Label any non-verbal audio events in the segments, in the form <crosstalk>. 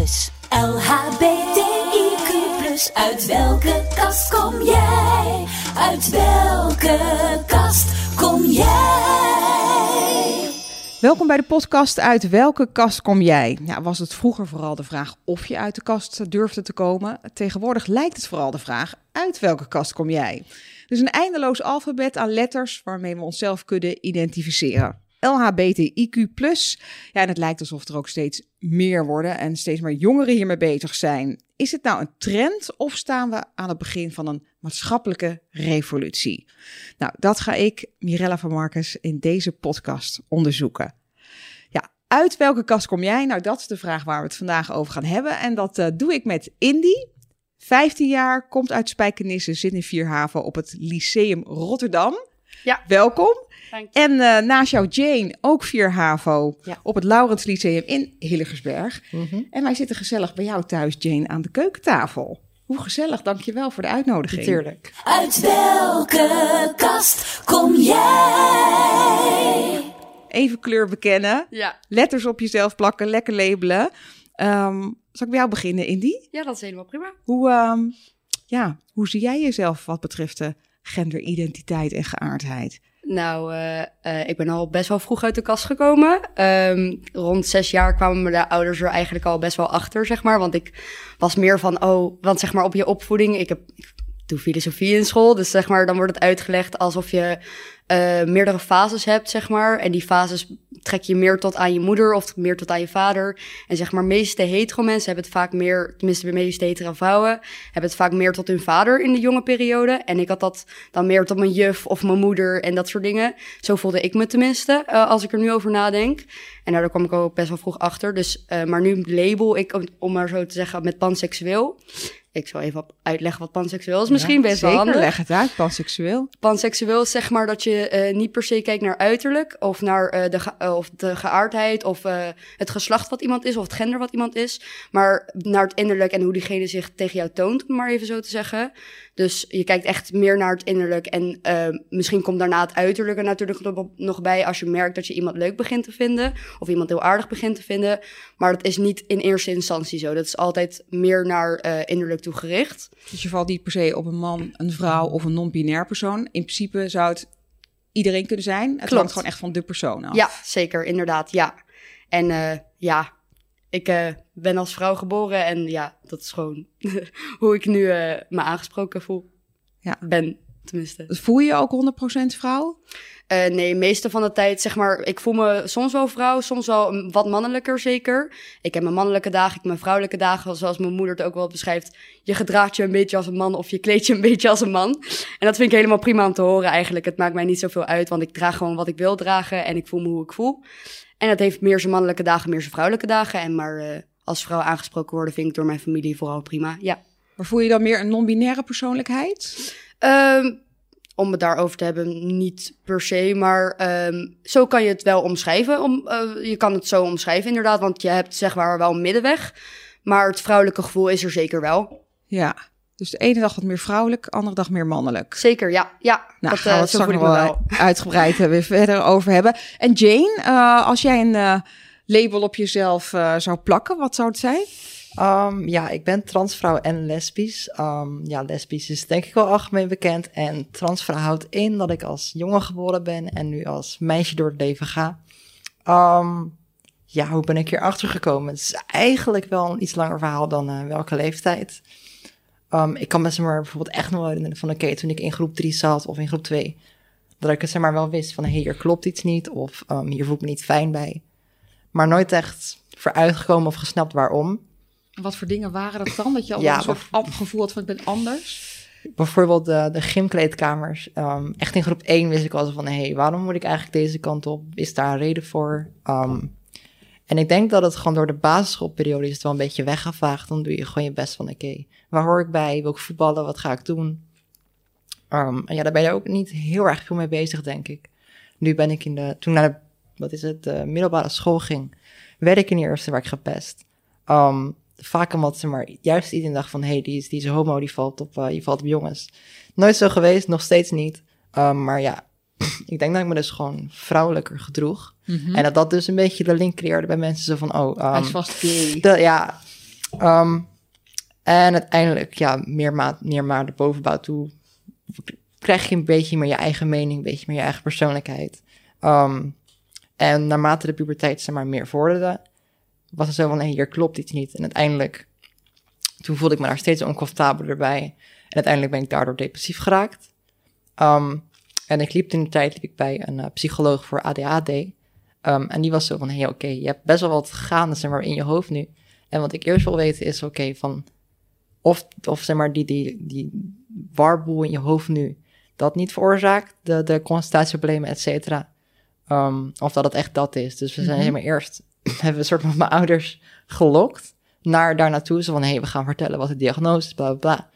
LHBTIQ+, uit welke kast kom jij? Uit welke kast kom jij? Welkom bij de podcast Uit welke kast kom jij? Ja, was het vroeger vooral de vraag of je uit de kast durfde te komen? Tegenwoordig lijkt het vooral de vraag uit welke kast kom jij? Dus een eindeloos alfabet aan letters waarmee we onszelf kunnen identificeren. LHBTIQ+. Ja, en het lijkt alsof er ook steeds meer worden en steeds meer jongeren hiermee bezig zijn. Is het nou een trend of staan we aan het begin van een maatschappelijke revolutie? Nou, dat ga ik, Mirella van Marcus, in deze podcast onderzoeken. Ja, uit welke kast kom jij? Nou, dat is de vraag waar we het vandaag over gaan hebben. En dat uh, doe ik met Indy. 15 jaar, komt uit Spijkenisse, zit in Vierhaven op het Lyceum Rotterdam. Ja. Welkom. En uh, naast jou Jane, ook 4 HAVO, ja. op het Laurens Lyceum in Hillegersberg. Mm -hmm. En wij zitten gezellig bij jou thuis, Jane, aan de keukentafel. Hoe gezellig, dankjewel voor de uitnodiging. Natuurlijk. Uit welke kast kom jij? Even kleur bekennen. Ja. Letters op jezelf plakken, lekker labelen. Um, zal ik bij jou beginnen, Indy? Ja, dat is helemaal prima. Hoe, um, ja, hoe zie jij jezelf wat betreft de genderidentiteit en geaardheid? Nou, uh, uh, ik ben al best wel vroeg uit de kast gekomen. Um, rond zes jaar kwamen mijn ouders er eigenlijk al best wel achter, zeg maar. Want ik was meer van, oh, want zeg maar op je opvoeding, ik heb... doe filosofie in school, dus zeg maar, dan wordt het uitgelegd alsof je uh, meerdere fases hebt, zeg maar. En die fases trek je meer tot aan je moeder of meer tot aan je vader. En zeg maar, meeste hetero mensen hebben het vaak meer, tenminste de meeste hetero vrouwen, hebben het vaak meer tot hun vader in de jonge periode. En ik had dat dan meer tot mijn juf of mijn moeder en dat soort dingen. Zo voelde ik me tenminste, uh, als ik er nu over nadenk. En daar kwam ik ook best wel vroeg achter. Dus, uh, maar nu label ik, om maar zo te zeggen, met panseksueel. Ik zal even uitleggen wat panseksueel is. Misschien ja, best zeker, wel handig. leg het uit, panseksueel. Panseksueel is zeg maar dat je uh, niet per se kijkt naar uiterlijk... of naar uh, de, ge uh, of de geaardheid of het geslacht wat iemand is... of het gender wat iemand is. Maar naar het innerlijk en hoe diegene zich tegen jou toont, om maar even zo te zeggen. Dus je kijkt echt meer naar het innerlijk. En misschien komt daarna het uiterlijke natuurlijk nog bij... als je merkt dat je iemand leuk begint te vinden... of iemand heel aardig begint te vinden. Maar dat is niet in eerste instantie zo. Dat is altijd meer naar innerlijk toe gericht. Dus je valt niet per se op een man, een vrouw of een non-binair persoon. In principe zou het iedereen kunnen zijn. Het Klopt. hangt gewoon echt van de persoon af. Ja, zeker, inderdaad, ja. En uh, ja, ik uh, ben als vrouw geboren en ja, dat is gewoon <laughs> hoe ik nu uh, me aangesproken voel. Ja. Ben, tenminste. Voel je je ook 100% vrouw? Uh, nee, meeste van de tijd, zeg maar, ik voel me soms wel vrouw, soms wel wat mannelijker zeker. Ik heb mijn mannelijke dagen, ik heb mijn vrouwelijke dagen, zoals mijn moeder het ook wel beschrijft. Je gedraagt je een beetje als een man of je kleedt je een <laughs> beetje als een man. En dat vind ik helemaal prima om te horen eigenlijk. Het maakt mij niet zoveel uit, want ik draag gewoon wat ik wil dragen en ik voel me hoe ik voel. En dat heeft meer zijn mannelijke dagen, meer zijn vrouwelijke dagen. En maar uh, als vrouw aangesproken worden vind ik door mijn familie vooral prima, ja. Maar voel je dan meer een non-binaire persoonlijkheid? Um, om het daarover te hebben, niet per se. Maar um, zo kan je het wel omschrijven. Om, uh, je kan het zo omschrijven inderdaad, want je hebt zeg maar wel een middenweg. Maar het vrouwelijke gevoel is er zeker wel. Ja, dus de ene dag wat meer vrouwelijk, de andere dag meer mannelijk. Zeker, ja. ja nou, dat, gaan we het uh, zo nog wel <laughs> uitgebreid weer verder over hebben. En Jane, uh, als jij een uh, label op jezelf zou plakken, wat zou het zijn? Um, ja, ik ben transvrouw en lesbisch. Um, ja, lesbisch is denk ik wel algemeen bekend. En transvrouw houdt in dat ik als jongen geboren ben en nu als meisje door het leven ga. Um, ja, hoe ben ik hier achter gekomen? Het is eigenlijk wel een iets langer verhaal dan uh, welke leeftijd. Ik kan me zeg maar, bijvoorbeeld echt nog herinneren van oké, toen ik in groep 3 zat of in groep 2, dat ik het zeg maar wel wist van hé, hey, hier klopt iets niet of hier voel ik me niet fijn bij. Maar nooit echt voor uitgekomen of gesnapt waarom. Wat voor dingen waren dat dan? Dat je al ja, een soort gevoel had van ik ben anders? Bijvoorbeeld de, de gymkleedkamers. Um, echt in groep 1 wist ik al van... hé, hey, waarom moet ik eigenlijk deze kant op? Is daar een reden voor? Um, en ik denk dat het gewoon door de basisschoolperiode... is het wel een beetje weggevaagd. Dan doe je gewoon je best van... oké, okay, waar hoor ik bij? Wil ik voetballen? Wat ga ik doen? Um, en ja, daar ben je ook niet heel erg veel mee bezig, denk ik. Nu ben ik in de... Toen naar de, wat is het, de middelbare school ging... werd ik in de eerste waar ik gepest. Um, vaak omdat ze maar juist iedereen dacht van... hé, hey, die, is, die is homo, die valt, op, uh, die valt op jongens. Nooit zo geweest, nog steeds niet. Um, maar ja, <clears throat> ik denk dat ik me dus gewoon vrouwelijker gedroeg. Mhm. Mm -hmm. En dat dat dus een beetje de link creëerde bij mensen. Zo van, oh... Um, Hij is vast gay. De, ja, Ehm, en uiteindelijk, ja, meer, ma meer maar de bovenbouw toe, krijg je een beetje meer je eigen mening, een beetje meer je eigen persoonlijkheid. Ehm, en naarmate de puberteit zeg maar meer vorderde, was het zo van, hé, hier klopt iets niet. En uiteindelijk, toen voelde ik me daar steeds oncomfortabeler bij. En uiteindelijk ben ik daardoor depressief geraakt. Ehm, en ik liep in de tijd liep ik bij een eh, psycholoog voor ADHD. Ehm, en die was zo van, hé, hey, oké, je hebt best wel wat gaande zeg maar, in je hoofd nu. En wat ik eerst wil weten is, oké, van of, of zeg maar die, die, die warboel in je hoofd nu dat niet veroorzaakt, de, de concentratieproblemen, et cetera. Ehm, of dat het echt dat is. Dus we zijn Mhm. helemaal eerst, hebben een soort van mijn ouders gelokt naar daar naartoe. Zo van, hé, hey, we gaan vertellen wat de diagnose is, bla, bla, bla.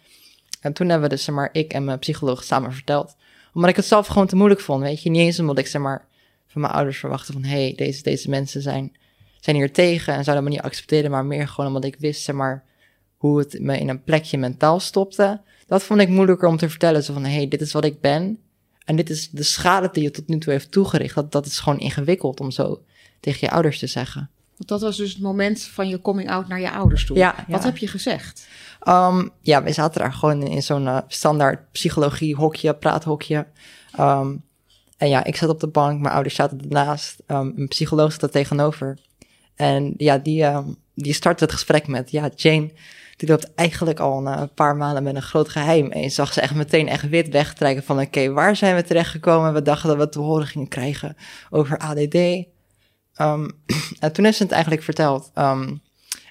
En toen hebben we dus, zeg maar, ik en mijn psycholoog samen verteld. Omdat ik het zelf gewoon te moeilijk vond, weet je. Niet eens omdat ik, zeg maar, van mijn ouders verwachtte van... hé, hey, deze, deze mensen zijn, zijn hier tegen en zouden me niet accepteren... maar meer gewoon omdat ik wist, zeg maar, hoe het me in een plekje mentaal stopte. Dat vond ik moeilijker om te vertellen. Zo van, hé, hey, dit is wat ik ben. En dit is de schade die je tot nu toe heeft toegericht. Dat, dat is gewoon ingewikkeld om zo tegen je ouders te zeggen. Want dat was dus het moment van je coming out naar je ouders toe. Ja, Wat ja. heb je gezegd? Um, ja, we zaten daar gewoon in, in zo'n eh, standaard psychologie-hokje, praathokje. Um, en ja, ik zat op de bank, mijn ouders zaten ernaast. Um, een psycholoog zat er tegenover. En ja, die, die startte het gesprek met... Ja, Jane, die loopt eigenlijk al een paar maanden met een groot geheim. En je zag ze echt meteen echt wit wegtrekken van... Oké, waar zijn we terechtgekomen? We dachten dat we te horen gingen krijgen over ADD. Um, <clears throat> en toen ze het eigenlijk verteld... Um,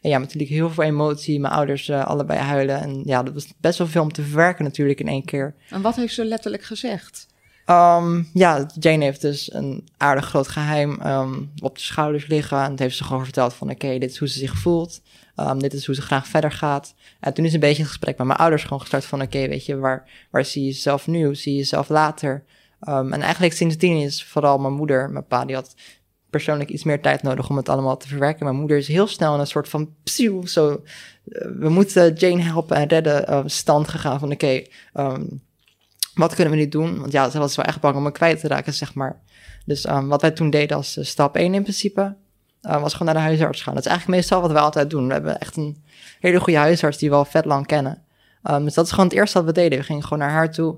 en ja, natuurlijk heel veel emotie. Mijn ouders uh, allebei huilen. En ja, dat was best wel veel om te verwerken natuurlijk in één keer. En wat heeft ze letterlijk gezegd? Um, ja, Jane heeft dus een aardig groot geheim um, op de schouders liggen. En het heeft ze gewoon verteld van... oké, okay, dit is hoe ze zich voelt. Um, dit is hoe ze graag verder gaat. En toen is een beetje het gesprek met mijn ouders gewoon gestart van... oké, okay, weet je, waar, waar zie je jezelf nu? Hoe zie je jezelf later? en eigenlijk sindsdien is vooral mijn moeder... mijn pa, die had persoonlijk iets meer tijd nodig om het allemaal te verwerken. Mijn moeder is heel snel in een soort van psieuw, zo, uh, we moeten Jane helpen en redden uh, stand gegaan van oké, um, wat kunnen we nu doen? Want ja, ze was wel echt bang om me kwijt te raken, zeg maar. Dus um, wat wij toen deden als uh, stap 1 in principe, uh, was gewoon naar de huisarts gaan. Dat is eigenlijk meestal wat wij altijd doen. We hebben echt een hele goede huisarts die we al vet lang kennen. Dus dat is gewoon het eerste wat we deden. We gingen gewoon naar haar toe.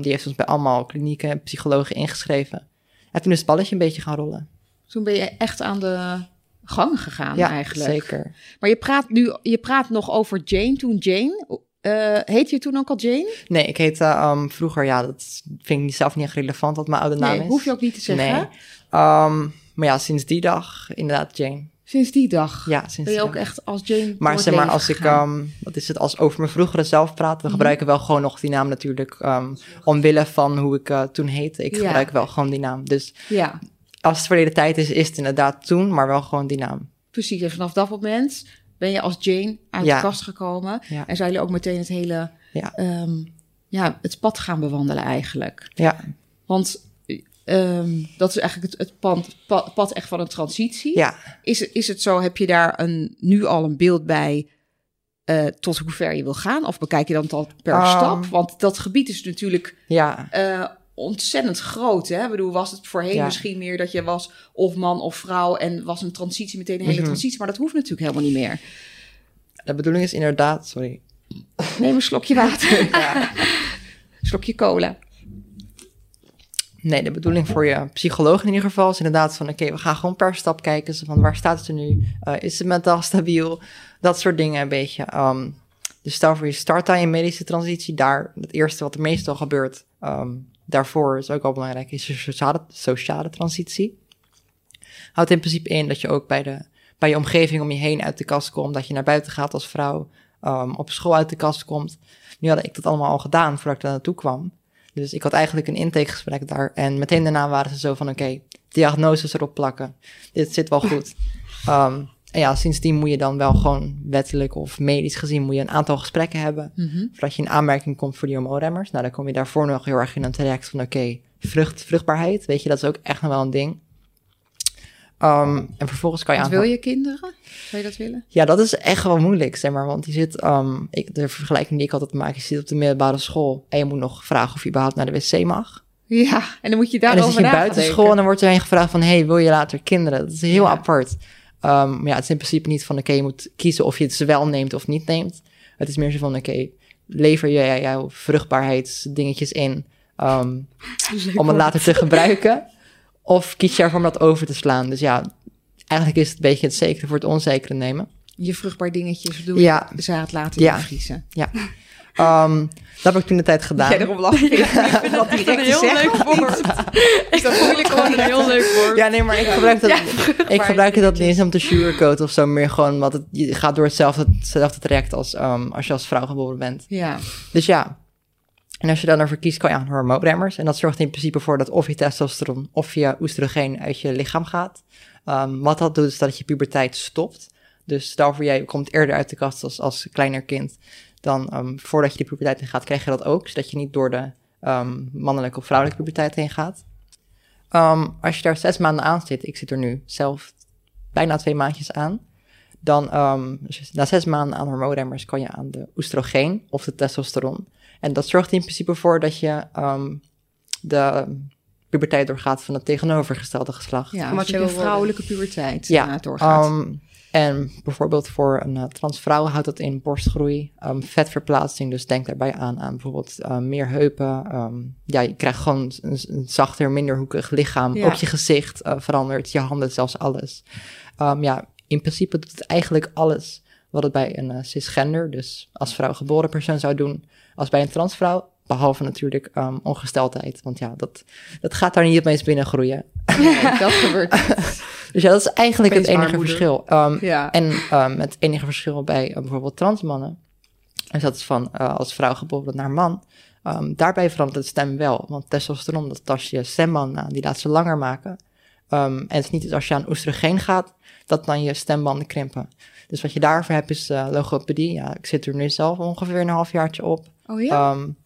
Die heeft ons bij allemaal klinieken en psychologen ingeschreven. En toen is het balletje een beetje gaan rollen. Toen ben je echt aan de gang gegaan ja, eigenlijk. zeker. Maar je praat nu, je praat nog over Jane toen Jane. Uh, heet je toen ook al Jane? Nee, ik heette um, vroeger, ja, dat vind ik zelf niet echt relevant wat mijn oude naam nee, is. hoef je ook niet te zeggen. Nee. Um, maar ja, sinds die dag inderdaad Jane. Sinds die dag? Ja, sinds Ben je ook dag. echt als Jane Maar zeg maar, als gegaan? ik, um, wat is het, als over mijn vroegere zelf praat, we Mhm. gebruiken wel gewoon nog die naam natuurlijk, omwille van hoe ik uh, toen heette. Ik Ja. gebruik wel gewoon die naam. Dus Ja, als het verleden tijd is, is het inderdaad toen, maar wel gewoon die naam. precies. En vanaf dat moment ben je als Jane uit Ja. de kast gekomen. Ja. En zijn jullie ook meteen het hele, Ja. ehm, ja, het pad gaan bewandelen eigenlijk. Ja, Want ehm, dat is eigenlijk het, het pad, pad, pad echt van een transitie. ja. Is, is het zo, heb je daar een, nu al een beeld bij eh, tot hoe ver je wil gaan? Of bekijk je dan al per Um, stap? Want dat gebied is natuurlijk ja. eh, ontzettend groot. Hè? Ik bedoel, was het voorheen Ja. misschien meer dat je was of man of vrouw... en was een transitie meteen een hele Mhm. transitie. Maar dat hoeft natuurlijk helemaal niet meer. De bedoeling is inderdaad, sorry. Neem een slokje water. <laughs> <laughs> slokje cola. Nee, de bedoeling voor je psycholoog in ieder geval is inderdaad van... oké, we gaan gewoon per stap kijken. Van, waar staat het er nu? Uh, is het mentaal stabiel? Dat soort dingen een beetje. Um, dus stel voor je start aan je medische transitie. Daar, het eerste wat er meestal gebeurt... Um, daarvoor is ook al belangrijk, is je sociale, sociale transitie. Houdt in principe in dat je ook bij, de, bij je omgeving om je heen uit de kast komt. Dat je naar buiten gaat als vrouw. Um, op school uit de kast komt. Nu had ik dat allemaal al gedaan voordat ik daar naartoe kwam. Dus ik had eigenlijk een intakegesprek daar. En meteen daarna waren ze zo van, oké, okay, diagnoses erop plakken. Dit zit wel goed. Um, en ja, sindsdien moet je dan wel gewoon wettelijk of medisch gezien... moet je een aantal gesprekken hebben... Mhm. voordat je in aanmerking komt voor die hormoonremmers. Nou, dan kom je daarvoor nog heel erg in een traject van... oké, okay, vrucht, vruchtbaarheid, weet je, dat is ook echt nog wel een ding. Um, en vervolgens kan je... Wat wil je kinderen? Zou je dat willen? Ja, dat is echt wel moeilijk, zeg maar. Want je zit, um, ik, de vergelijking die ik altijd maak, je zit op de middelbare school en je moet nog vragen of je überhaupt naar de wc mag. Ja, en dan moet je En daarover dan zit je buiten school en dan wordt er heen gevraagd van, hey, wil je later kinderen? Dat is heel Ja. apart. Ehm, maar ja, het is in principe niet van, oké, je moet kiezen of je het wel neemt of niet neemt. Het is meer zo van, oké, lever je jouw vruchtbaarheidsdingetjes in ehm, om het later te gebruiken? Of kies je ervoor om dat over te slaan? Dus ja, eigenlijk is het een beetje het zekere voor het onzekere nemen. Je vruchtbaar dingetjes bedoel Ja. zaad laten Ja. bevriezen. Ehm, dat heb ik toen de tijd gedaan. <laughs> Ja, daarom lach ik. Ik vind dat direct te zeggen. woord. Is dat Gewoon een heel leuk woord. Ja, nee, maar ik gebruik dat, ik gebruik dat niet eens om te sugarcoaten of zo. Meer gewoon, want het je gaat door hetzelfde, hetzelfde traject als ehm, als je als vrouw geboren bent. Ja. Dus ja. En als je dan ervoor kiest, kan je aan hormoonremmers. En dat zorgt in principe voor dat of je testosteron of je oestrogeen uit je lichaam gaat. Ehm, wat dat doet, is dat je puberteit stopt. Dus stel voor jij komt eerder uit de kast als, als kleiner kind. Dan ehm, voordat je de puberteit in gaat, krijg je dat ook. Zodat je niet door de ehm, mannelijke of vrouwelijke puberteit heen gaat. Ehm, als je daar zes maanden aan zit, ik zit er nu zelf bijna twee maandjes aan. Dan ehm, dus na zes maanden aan hormoonremmers kan je aan de oestrogeen of de testosteron. En dat zorgt in principe voor dat je ehm, de puberteit doorgaat van het tegenovergestelde geslacht. Ja, Wat wat je een vrouwelijke puberteit Ja, doorgaat. Ehm, en bijvoorbeeld voor een uh, transvrouw houdt dat in borstgroei, ehm, vetverplaatsing. Dus denk daarbij aan, aan bijvoorbeeld eh, meer heupen. ehm, ja, je krijgt gewoon een, een zachter, minder hoekig lichaam. Ja. Ook je gezicht eh, verandert, je handen, zelfs alles. Ehm, ja, in principe doet het eigenlijk alles wat het bij een eh, cisgender, dus als vrouw geboren persoon zou doen, als bij een transvrouw. Behalve natuurlijk ehm, ongesteldheid. Want ja, dat, dat gaat daar niet opeens binnen groeien. Dat gebeurt. <laughs> Dus ja, dat is eigenlijk het enige verschil. Ehm, Ja. en um, het enige verschil bij uh, bijvoorbeeld transmannen, is dat is van uh, als vrouw geboren naar man. Daarbij verandert de stem wel, want testosteron, dat tast je stembanden aan, die laat ze langer maken. En het is niet dus als je aan oestrogeen gaat, dat dan je stembanden krimpen. Dus wat je daarvoor hebt is uh, logopedie. Ja, ik zit er nu zelf ongeveer een halfjaartje op. Oh ja? Um,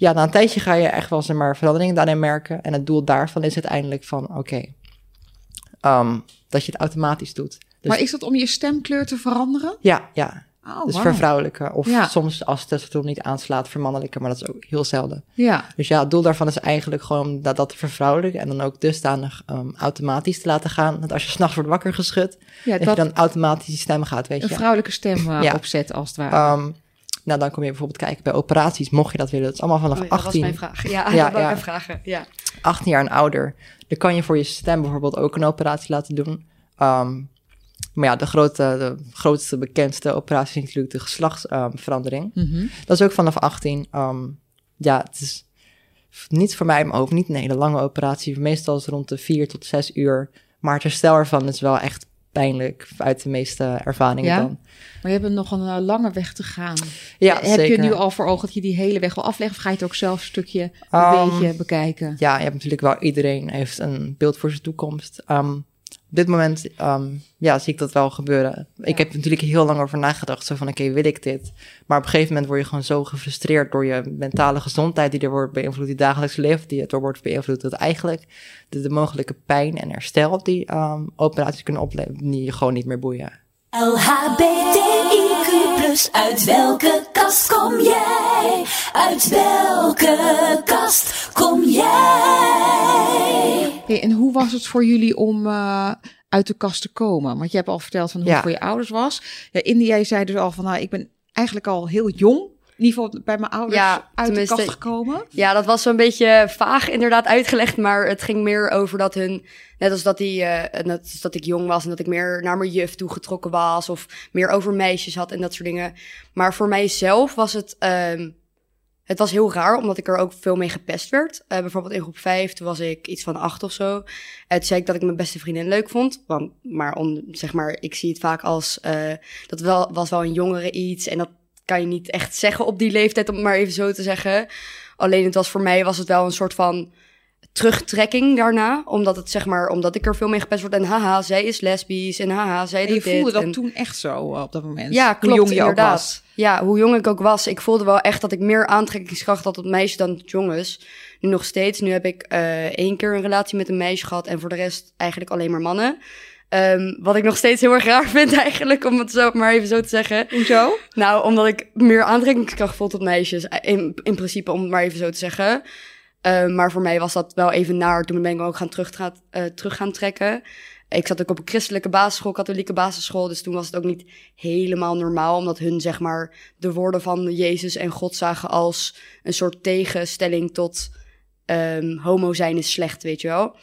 ja, na een tijdje ga je echt wel zeg maar, veranderingen daarin merken. En het doel daarvan is uiteindelijk van, oké, okay, um, dat je het automatisch doet. Dus, maar is dat om je stemkleur te veranderen? Ja, ja. Oh, dus wow. voor vrouwelijke. Of Ja. soms als testosteron niet aanslaat voor mannelijke, maar dat is ook heel zelden. Ja. Dus ja, het doel daarvan is eigenlijk gewoon dat, dat te vervrouwelijken en dan ook dusdanig um, automatisch te laten gaan. Dat als je s'nachts wordt wakker geschud, Ja, dat, dat je dan automatisch die stem gaat, weet een je. vrouwelijke stem uh, Ja. opzet als het ware. Um, nou, dan kom je bijvoorbeeld kijken bij operaties, mocht je dat willen. Dat is allemaal vanaf Oh ja, dat 18. was mijn vraag. Ja, <laughs> Ja, dat ja. vragen. Ja. 18 jaar en ouder. Dan kan je voor je stem bijvoorbeeld ook een operatie laten doen. Um, maar ja, de, grote, de grootste, bekendste operatie is natuurlijk de geslachtsverandering. Mm -hmm. Dat is ook vanaf 18. Um, ja, het is niet voor mij mijn hoofd, niet een hele lange operatie. Meestal is het rond de 4 tot 6 uur. Maar het herstel ervan is wel echt pijnlijk uit de meeste ervaringen ja? dan. Maar je hebt nog een uh, lange weg te gaan. Ja, Heb zeker. je nu al voor ogen dat je die hele weg wil afleggen? Of ga je het ook zelf een stukje een Um, beetje bekijken? Ja, je hebt natuurlijk wel, iedereen heeft een beeld voor zijn toekomst. Um, op dit moment um, ja, zie ik dat wel gebeuren. Ja. Ik heb natuurlijk heel lang over nagedacht. Zo van, oké, okay, wil ik dit? Maar op een gegeven moment word je gewoon zo gefrustreerd... door je mentale gezondheid die er wordt beïnvloed... die dagelijkse leven die er wordt beïnvloed... dat eigenlijk de, de mogelijke pijn en herstel... die um, operaties kunnen opleveren... die je gewoon niet meer boeien. LHBTIQ+, uit welke kast kom jij? Uit welke kast kom jij? Hey, en hoe was het voor jullie om uh, uit de kast te komen? Want je hebt al verteld van hoe Ja. het voor je ouders was. Ja, Indy, jij zei dus al van, nou, ik ben eigenlijk al heel jong... in ieder geval bij mijn ouders Ja, uit de kast gekomen. Ja, dat was zo'n beetje vaag inderdaad uitgelegd, maar het ging meer over dat hun, net als dat, die, eh, net als dat ik jong was en dat ik meer naar mijn juf toe getrokken was of meer over meisjes had en dat soort dingen. Maar voor mijzelf was het, ehm, het was heel raar, omdat ik er ook veel mee gepest werd. Eh, bijvoorbeeld in groep 5, toen was ik iets van acht of zo. En toen zei ik dat ik mijn beste vriendin leuk vond. Want, maar, om, zeg maar ik zie het vaak als, eh, dat wel, was wel een jongere iets en dat kan je niet echt zeggen op die leeftijd, om het maar even zo te zeggen. Alleen het was voor mij was het wel een soort van terugtrekking daarna. Omdat het zeg maar, omdat ik er veel mee gepest word. En haha, zij is lesbisch. En haha, zij doet je voelde dit. dat en... toen echt zo uh, op dat moment? Ja, Hoe klopt, jong je ook inderdaad. was. Ja, hoe jong ik ook was. Ik voelde wel echt dat ik meer aantrekkingskracht had op meisjes dan jongens. Nu nog steeds. Nu heb ik uh, één keer een relatie met een meisje gehad. En voor de rest eigenlijk alleen maar mannen. Um, wat ik nog steeds heel erg raar <laughs> vind eigenlijk, om het zo maar even zo te zeggen. Hoezo? Nou, omdat ik meer aantrekkingskracht voel tot meisjes. In, in principe, om het maar even zo te zeggen. Uh, maar voor mij was dat wel even naar. Toen ben ik ook gaan terug, uh, terug gaan trekken. ik zat ook op een christelijke basisschool, katholieke basisschool. Dus toen was het ook niet helemaal normaal, omdat hun zeg maar de woorden van Jezus en God zagen als een soort tegenstelling tot ehm, homo zijn is slecht, weet je wel.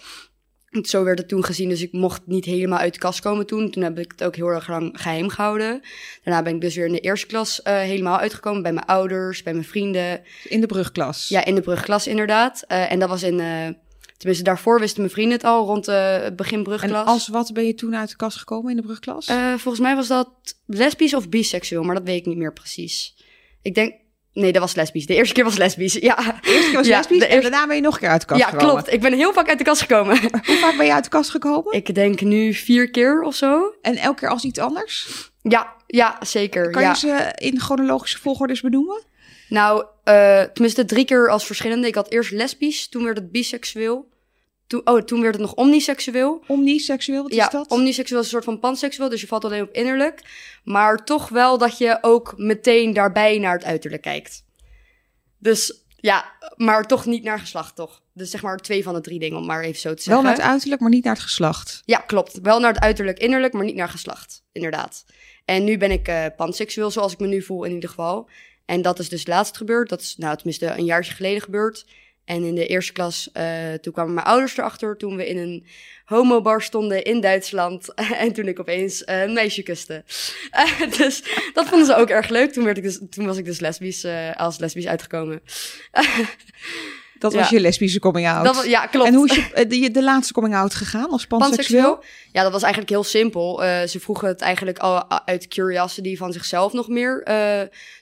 Zo werd het toen gezien, dus ik mocht niet helemaal uit de kast komen toen. Toen heb ik het ook heel erg lang geheim gehouden. Daarna ben ik dus weer in de eerste klas eh, helemaal uitgekomen bij mijn ouders, bij mijn vrienden. In de brugklas. Ja, in de brugklas inderdaad. Eh, en dat was in, eh, tenminste daarvoor wisten mijn vrienden het al, rond uh, begin En brugklas. als wat ben je toen uit de kast gekomen in de brugklas? Volgens mij was dat lesbisch of biseksueel, maar dat weet ik niet meer precies. Ik denk, nee, dat was lesbisch. De eerste keer was lesbisch, ja. de eerste keer was ja, lesbisch en daarna ben je nog een keer uit de kast Ja, gekomen. klopt. Ik ben heel vaak uit de kast gekomen. <laughs> Hoe vaak ben je uit de kast gekomen? ik denk nu vier keer of zo. En elke keer als iets anders? Ja, ja, zeker. Kan ja. je ze in chronologische volgordes benoemen? Nou, eh, tenminste drie keer als verschillende. Ik had eerst lesbisch, toen werd het biseksueel. Toen, oh, toen werd het nog omniseksueel. Omniseksueel, wat ja, is dat? omniseksueel is een soort van panseksueel, dus je valt alleen op innerlijk. Maar toch wel dat je ook meteen daarbij naar het uiterlijk kijkt. Dus ja, maar toch niet naar geslacht, toch? Dus zeg maar twee van de drie dingen, om maar even zo te Wel zeggen. naar het uiterlijk, maar niet naar het geslacht. Ja, klopt. Wel naar het uiterlijk innerlijk, maar niet naar geslacht. Inderdaad. En nu ben ik eh panseksueel, zoals ik me nu voel in ieder geval. En dat is dus laatst gebeurd. Dat is nou tenminste een jaartje geleden gebeurd. En in de eerste klas, eh, toen kwamen mijn ouders erachter toen we in een homobar stonden in Duitsland. <laughs> en toen ik opeens een meisje kuste. <laughs> Eh, dus dat vonden ze ook erg leuk. Toen, werd ik dus, toen was ik dus lesbisch, eh, als lesbisch uitgekomen. <laughs> Dat Ja. was je lesbische coming out. Dat was, ja, klopt. En hoe is je, de, de laatste coming out gegaan als panseksueel? Panseksueel? Ja, dat was eigenlijk heel simpel. Ze vroegen het eigenlijk al uit curiosity van zichzelf nog meer.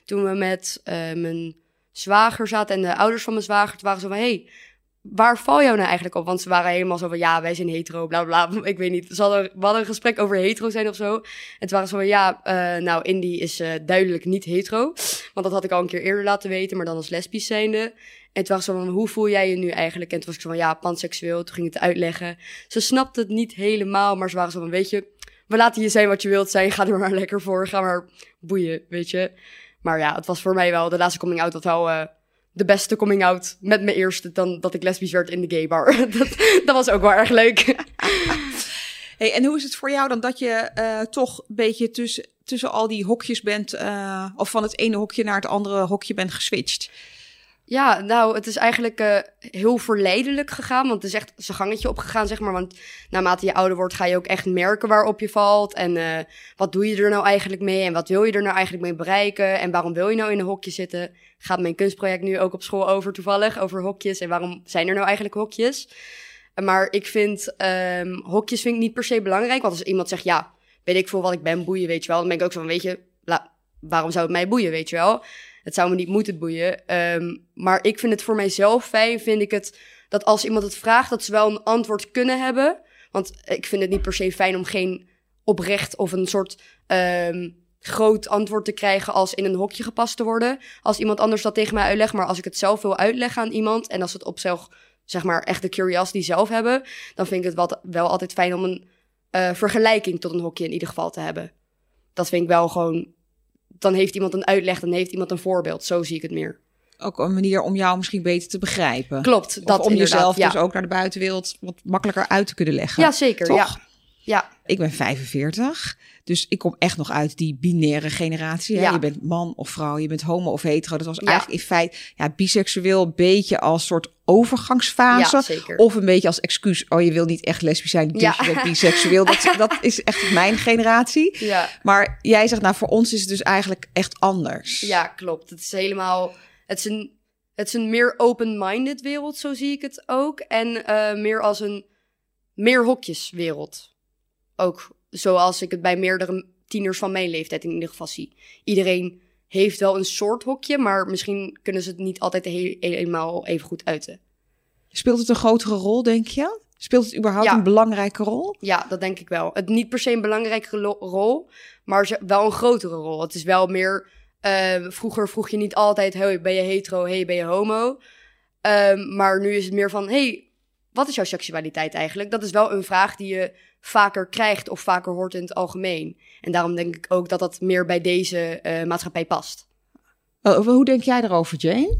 Toen we met mijn zwager zaten en de ouders van mijn zwager, waren ze van, hey, waar val jou nou eigenlijk op? Want ze waren helemaal zo van, ja, wij zijn hetero, bla bla, bla. Ik weet niet. Ze hadden, we hadden een gesprek over hetero zijn of zo. En toen waren ze van, ja, eh, nou, Indy is eh, duidelijk niet hetero. Want dat had ik al een keer eerder laten weten, maar dan als lesbisch zijnde. En toen was ze van, hoe voel jij je nu eigenlijk? En toen was ik zo van, ja, panseksueel. Toen ging het uitleggen. Ze snapte het niet helemaal, maar ze waren zo van, weet je, we laten je zijn wat je wilt zijn. Ga er maar lekker voor. Ga maar boeien, weet je. Maar ja, het was voor mij wel, de laatste coming out, was wel eh, de beste coming out met mijn eerste dan dat ik lesbisch werd in de gay bar. <laughs> dat, dat was ook wel erg leuk. <laughs> Hey, en hoe is het voor jou dan dat je eh, toch een beetje tussen, tussen al die hokjes bent, eh, of van het ene hokje naar het andere hokje bent geswitcht? Ja, nou, het is eigenlijk eh, heel verleidelijk gegaan. Want het is echt zijn gangetje opgegaan, zeg maar. Want naarmate je ouder wordt, ga je ook echt merken waarop je valt. En eh, wat doe je er nou eigenlijk mee? En wat wil je er nou eigenlijk mee bereiken? En waarom wil je nou in een hokje zitten? Gaat mijn kunstproject nu ook op school over toevallig, over hokjes. En waarom zijn er nou eigenlijk hokjes? Maar ik vind, ehm, hokjes vind ik niet per se belangrijk. Want als iemand zegt, ja, weet ik veel wat ik ben, boeien, weet je wel. Dan ben ik ook van, weet je, waarom zou het mij boeien, weet je wel? Het zou me niet moeten boeien. Ehm, maar ik vind het voor mijzelf fijn, vind ik het, dat als iemand het vraagt, dat ze wel een antwoord kunnen hebben. Want ik vind het niet per se fijn om geen oprecht of een soort ehm, groot antwoord te krijgen als in een hokje gepast te worden. Als iemand anders dat tegen mij uitlegt, maar als ik het zelf wil uitleggen aan iemand en als het op zich, zeg maar, echt de curiosity zelf hebben, dan vind ik het wel, wel altijd fijn om een eh, vergelijking tot een hokje in ieder geval te hebben. Dat vind ik wel gewoon, dan heeft iemand een uitleg, dan heeft iemand een voorbeeld. Zo zie ik het meer. Ook een manier om jou misschien beter te begrijpen. Klopt, Of dat om jezelf ja. dus ook naar de buitenwereld wat makkelijker uit te kunnen leggen. Ja, zeker, Toch? ja. Ja, Ik ben 45, dus ik kom echt nog uit die binaire generatie. Hè? Ja. Je bent man of vrouw, je bent homo of hetero. Dat was Ja. eigenlijk in feite ja, biseksueel een beetje als soort overgangsfase. ja. Of een beetje als excuus, oh je wil niet echt lesbisch zijn, dus Ja. je bent biseksueel. Dat, dat is echt mijn generatie. <laughs> Ja, Maar jij zegt, nou voor ons is het dus eigenlijk echt anders. ja, klopt. Het is helemaal, het is een, het is een meer open-minded wereld, zo zie ik het ook. En eh, meer als een meer hokjeswereld. Ook zoals ik het bij meerdere tieners van mijn leeftijd in ieder geval zie. Iedereen heeft wel een soort hokje, maar misschien kunnen ze het niet altijd he- helemaal even goed uiten. Speelt het een grotere rol, denk je? Speelt het überhaupt Ja. een belangrijke rol? Ja, dat denk ik wel. Het niet per se een belangrijke rol, maar wel een grotere rol. Het is wel meer. eh, vroeger vroeg je niet altijd: hey, ben je hetero? Hey, ben je homo? Ehm, maar nu is het meer van: hey, wat is jouw seksualiteit eigenlijk? Dat is wel een vraag die je vaker krijgt of vaker hoort in het algemeen. En daarom denk ik ook dat dat meer bij deze eh, maatschappij past. Oh, Hoe denk jij erover, Jane?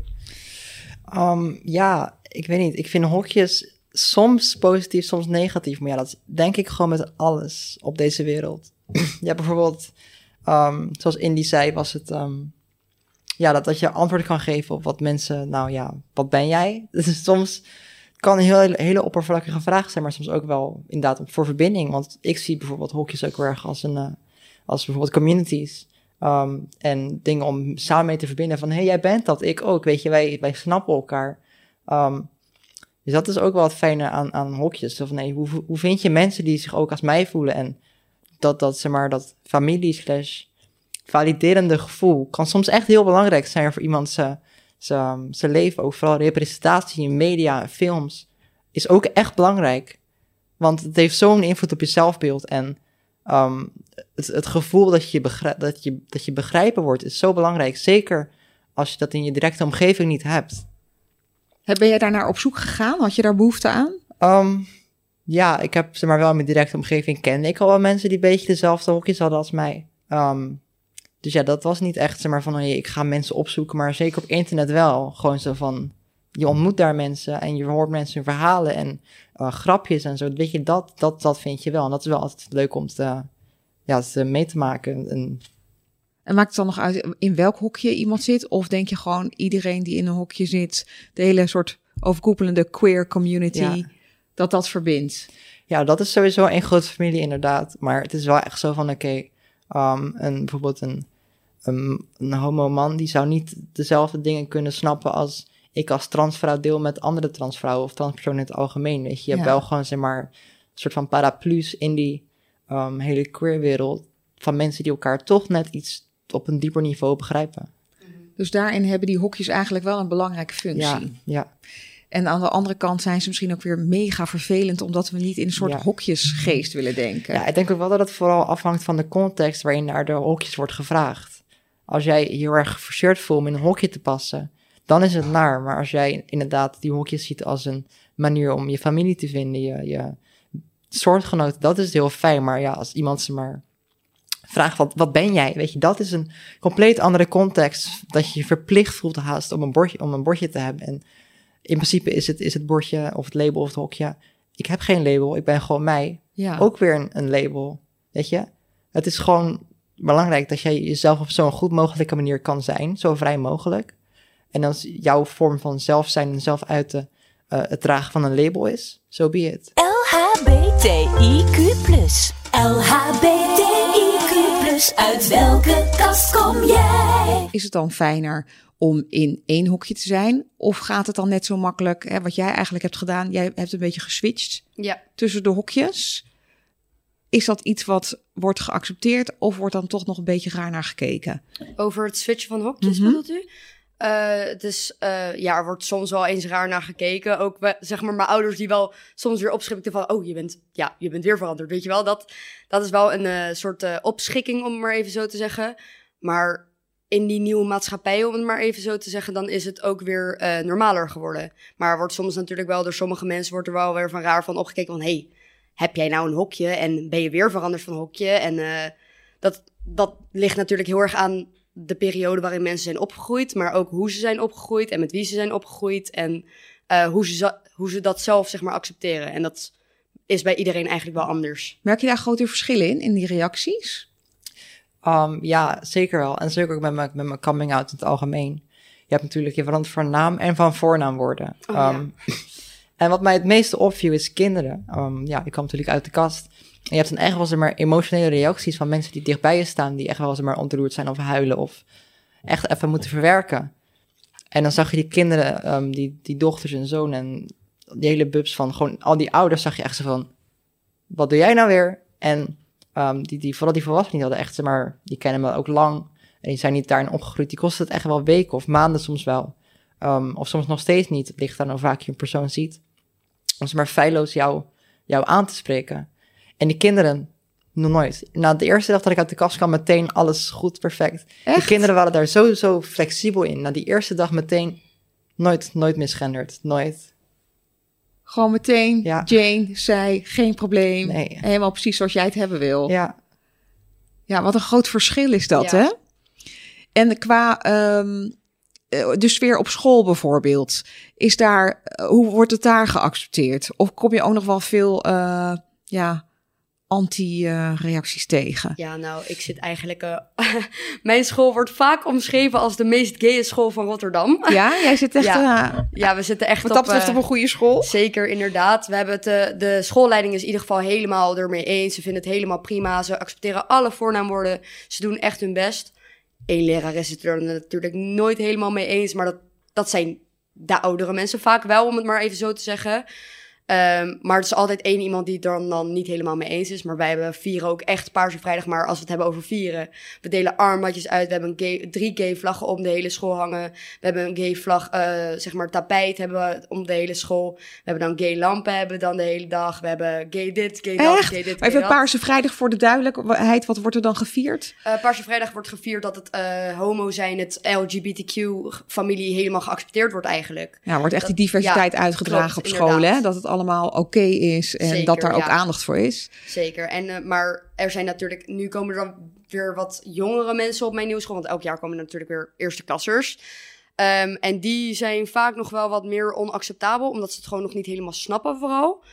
Um, ja, ik weet niet. Ik vind hokjes soms positief, soms negatief. Maar ja, dat denk ik gewoon met alles op deze wereld. <clears throat> ja, bijvoorbeeld, um, zoals Indy zei, was het... Um, ja, dat, dat je antwoord kan geven op wat mensen... Nou ja, wat ben jij? Dus <laughs> soms kan een hele, hele oppervlakkige vraag zijn... maar soms ook wel inderdaad voor verbinding. Want ik zie bijvoorbeeld hokjes ook weer als, een, uh, als bijvoorbeeld communities... Um, en dingen om samen mee te verbinden van... hey, jij bent dat, ik ook. Weet je, wij, wij snappen elkaar. Um, dus dat is ook wel het fijne aan, aan hokjes. Of nee, hoe, hoe vind je mensen die zich ook als mij voelen? En dat, dat, zeg maar, dat familie slash validerende gevoel kan soms echt heel belangrijk zijn voor iemand zijn, zijn, zijn leven. Ook vooral representatie in media en films is ook echt belangrijk. Want het heeft zo'n invloed op je zelfbeeld. En um, het, het gevoel dat je, begrijp, dat, je, dat je begrijpen wordt is zo belangrijk. Zeker als je dat in je directe omgeving niet hebt. Ben jij daar naar op zoek gegaan? Had je daar behoefte aan? Um, ja, ik heb ze maar wel in mijn directe omgeving kende ik al wel mensen die een beetje dezelfde hokjes hadden als mij. Um, dus ja, dat was niet echt zeg maar van oh, ik ga mensen opzoeken, maar zeker op internet wel. Gewoon zo van je ontmoet daar mensen en je hoort mensen hun verhalen en uh, grapjes en zo. Weet je, dat, dat, dat vind je wel. En dat is wel altijd leuk om te, ja, te mee te maken. En, en maakt het dan nog uit in welk hokje iemand zit? Of denk je gewoon iedereen die in een hokje zit, de hele soort overkoepelende queer community, dat dat verbindt? Ja, dat is sowieso een grote familie inderdaad. Maar het is wel echt zo van, oké, um, een, bijvoorbeeld een, een, een homo man, die zou niet dezelfde dingen kunnen snappen als ik als transvrouw deel met andere transvrouwen of transpersonen in het algemeen. Weet je, je hebt wel gewoon, zeg maar, een soort van paraplu's in die um, hele queer wereld van mensen die elkaar toch net iets op een dieper niveau begrijpen. Dus daarin hebben die hokjes eigenlijk wel een belangrijke functie. Ja, ja. En aan de andere kant zijn ze misschien ook weer mega vervelend, omdat we niet in een soort hokjesgeest willen denken. Ja, ik denk ook wel dat het vooral afhangt van de context waarin naar de hokjes wordt gevraagd. Als jij heel erg geforceerd voelt om in een hokje te passen, dan is het naar. Maar als jij inderdaad die hokjes ziet als een manier om je familie te vinden, je, je soortgenoten, dat is heel fijn. Maar ja, als iemand ze maar vraag wat, wat ben jij? Weet je, dat is een compleet andere context. Dat je je verplicht voelt haast om een bordje, om een bordje te hebben. En in principe is het, is het bordje of het label of het hokje. Ik heb geen label, ik ben gewoon mij. Ja. Ook weer een, een label. Weet je? Het is gewoon belangrijk dat jij jezelf op zo'n goed mogelijke manier kan zijn. Zo vrij mogelijk. En als jouw vorm van zelf zijn en zelf uiten uh, het dragen van een label is, zo so be it. LHBTIQ+. LHBTIQ+. Uit welke kast kom jij? Is het dan fijner om in één hokje te zijn? Of gaat het dan net zo makkelijk, hè, wat jij eigenlijk hebt gedaan? Jij hebt een beetje geswitcht ja. tussen de hokjes. Is dat iets wat wordt geaccepteerd of wordt dan toch nog een beetje raar naar gekeken? Over het switchen van hokjes, mm bedoelt u? Uh, dus uh, ja, er wordt soms wel eens raar naar gekeken. Ook zeg maar mijn ouders die wel soms weer opschikten van... oh, je bent, ja, je bent weer veranderd, weet je wel. Dat, dat is wel een uh, soort opschikking, om het maar even zo te zeggen. Maar in die nieuwe maatschappij, om het maar even zo te zeggen... dan is het ook weer normaler geworden. Maar er wordt soms natuurlijk wel door sommige mensen... wordt er wel weer van raar van opgekeken van... hey, heb jij nou een hokje en ben je weer veranderd van hokje? En dat, dat ligt natuurlijk heel erg aan de periode waarin mensen zijn opgegroeid, maar ook hoe ze zijn opgegroeid en met wie ze zijn opgegroeid en uh, hoe, ze, hoe ze dat zelf zeg maar accepteren. En dat is bij iedereen eigenlijk wel anders. Merk je daar grote verschillen in, in die reacties? Um, ja, zeker wel. En zeker ook met mijn, met mijn coming out in het algemeen. Je hebt natuurlijk, je verandert van naam en van voornaamwoorden. Oh, um, ja. En wat mij het meeste opviel is kinderen. Um, ja, ik kwam natuurlijk uit de kast je hebt dan echt wel eens maar emotionele reacties van mensen die dichtbij je staan, die echt wel eens maar ontroerd zijn of huilen of echt even moeten verwerken. En dan zag je die kinderen, um, die, die dochters en zoon en die hele bubs van gewoon al die ouders, zag je echt zo van, wat doe jij nou weer? En um, die, die, vooral die volwassenen, die hadden echt, maar, die kennen me ook lang en die zijn niet daarin opgegroeid. Die kost het echt wel weken of maanden soms wel. Of soms nog steeds niet. Het ligt aan hoe vaak je een persoon ziet. Om ze maar feilloos jou, jou aan te spreken. En die kinderen, nog nooit. Na de eerste dag dat ik uit de kast kwam, meteen alles goed, perfect. Echt? De kinderen waren daar zo, zo flexibel in. Na die eerste dag meteen nooit, nooit misgenderd. Nooit. Gewoon meteen, ja. Jane zei, geen probleem. Nee. Helemaal precies zoals jij het hebben wil. Ja. Ja, wat een groot verschil is dat, ja. hè? En qua um, eh, de sfeer op school bijvoorbeeld? Is daar, eh, hoe wordt het daar geaccepteerd? Of kom je ook nog wel veel eh, ja, anti-reacties tegen? Ja, nou, ik zit eigenlijk... eh, <laughs> mijn school wordt vaak omschreven als de meest gaye school van Rotterdam. Ja, jij zit echt <laughs> Ja. eh, Ja, we zitten echt wat dat op... betreft eh, op een goede school. Zeker, inderdaad. We hebben het, eh, de schoolleiding is in ieder geval helemaal ermee eens. Ze vinden het helemaal prima. Ze accepteren alle voornaamwoorden. Ze doen echt hun best. Eén leraar is het er natuurlijk nooit helemaal mee eens. Maar dat, dat zijn de oudere mensen vaak wel, om het maar even zo te zeggen. Ehm, maar het is altijd één iemand die het er dan niet helemaal mee eens is. Maar wij hebben vieren ook echt Paarse Vrijdag. Maar als we het hebben over vieren, we delen armbandjes uit. We hebben een gay, drie gay vlaggen om de hele school hangen. We hebben een gay vlag, eh, zeg maar tapijt hebben we om de hele school. We hebben dan gay lampen hebben we dan de hele dag. We hebben gay dit, gay dat, Echt? gay dit, gay even. Paarse Vrijdag voor de duidelijkheid. Wat wordt er dan gevierd? Eh, Paarse Vrijdag wordt gevierd dat het eh, homo zijn, het LGBTQ-familie helemaal geaccepteerd wordt eigenlijk. Ja, wordt echt Dat- die diversiteit ja, uitgedragen klopt, op scholen. Hè? Dat het allemaal oké is en Zeker, dat daar ook ja. aandacht voor is. Zeker. En, eh, maar er zijn natuurlijk, nu komen er dan weer wat jongere mensen op mijn nieuwe school. Want elk jaar komen er natuurlijk weer eerste klassers. Ehm, en die zijn vaak nog wel wat meer onacceptabel, omdat ze het gewoon nog niet helemaal snappen, vooral.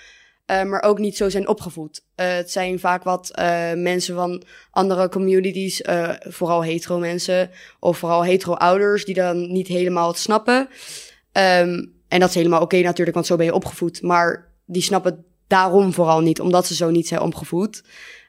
Eh, maar ook niet zo zijn opgevoed. Eh, het zijn vaak wat eh, mensen van andere communities, vooral hetero mensen, of vooral hetero ouders, die dan niet helemaal het snappen. Ehm, en dat is helemaal oké natuurlijk, want zo ben je opgevoed. Maar die snappen daarom vooral niet, omdat ze zo niet zijn opgevoed.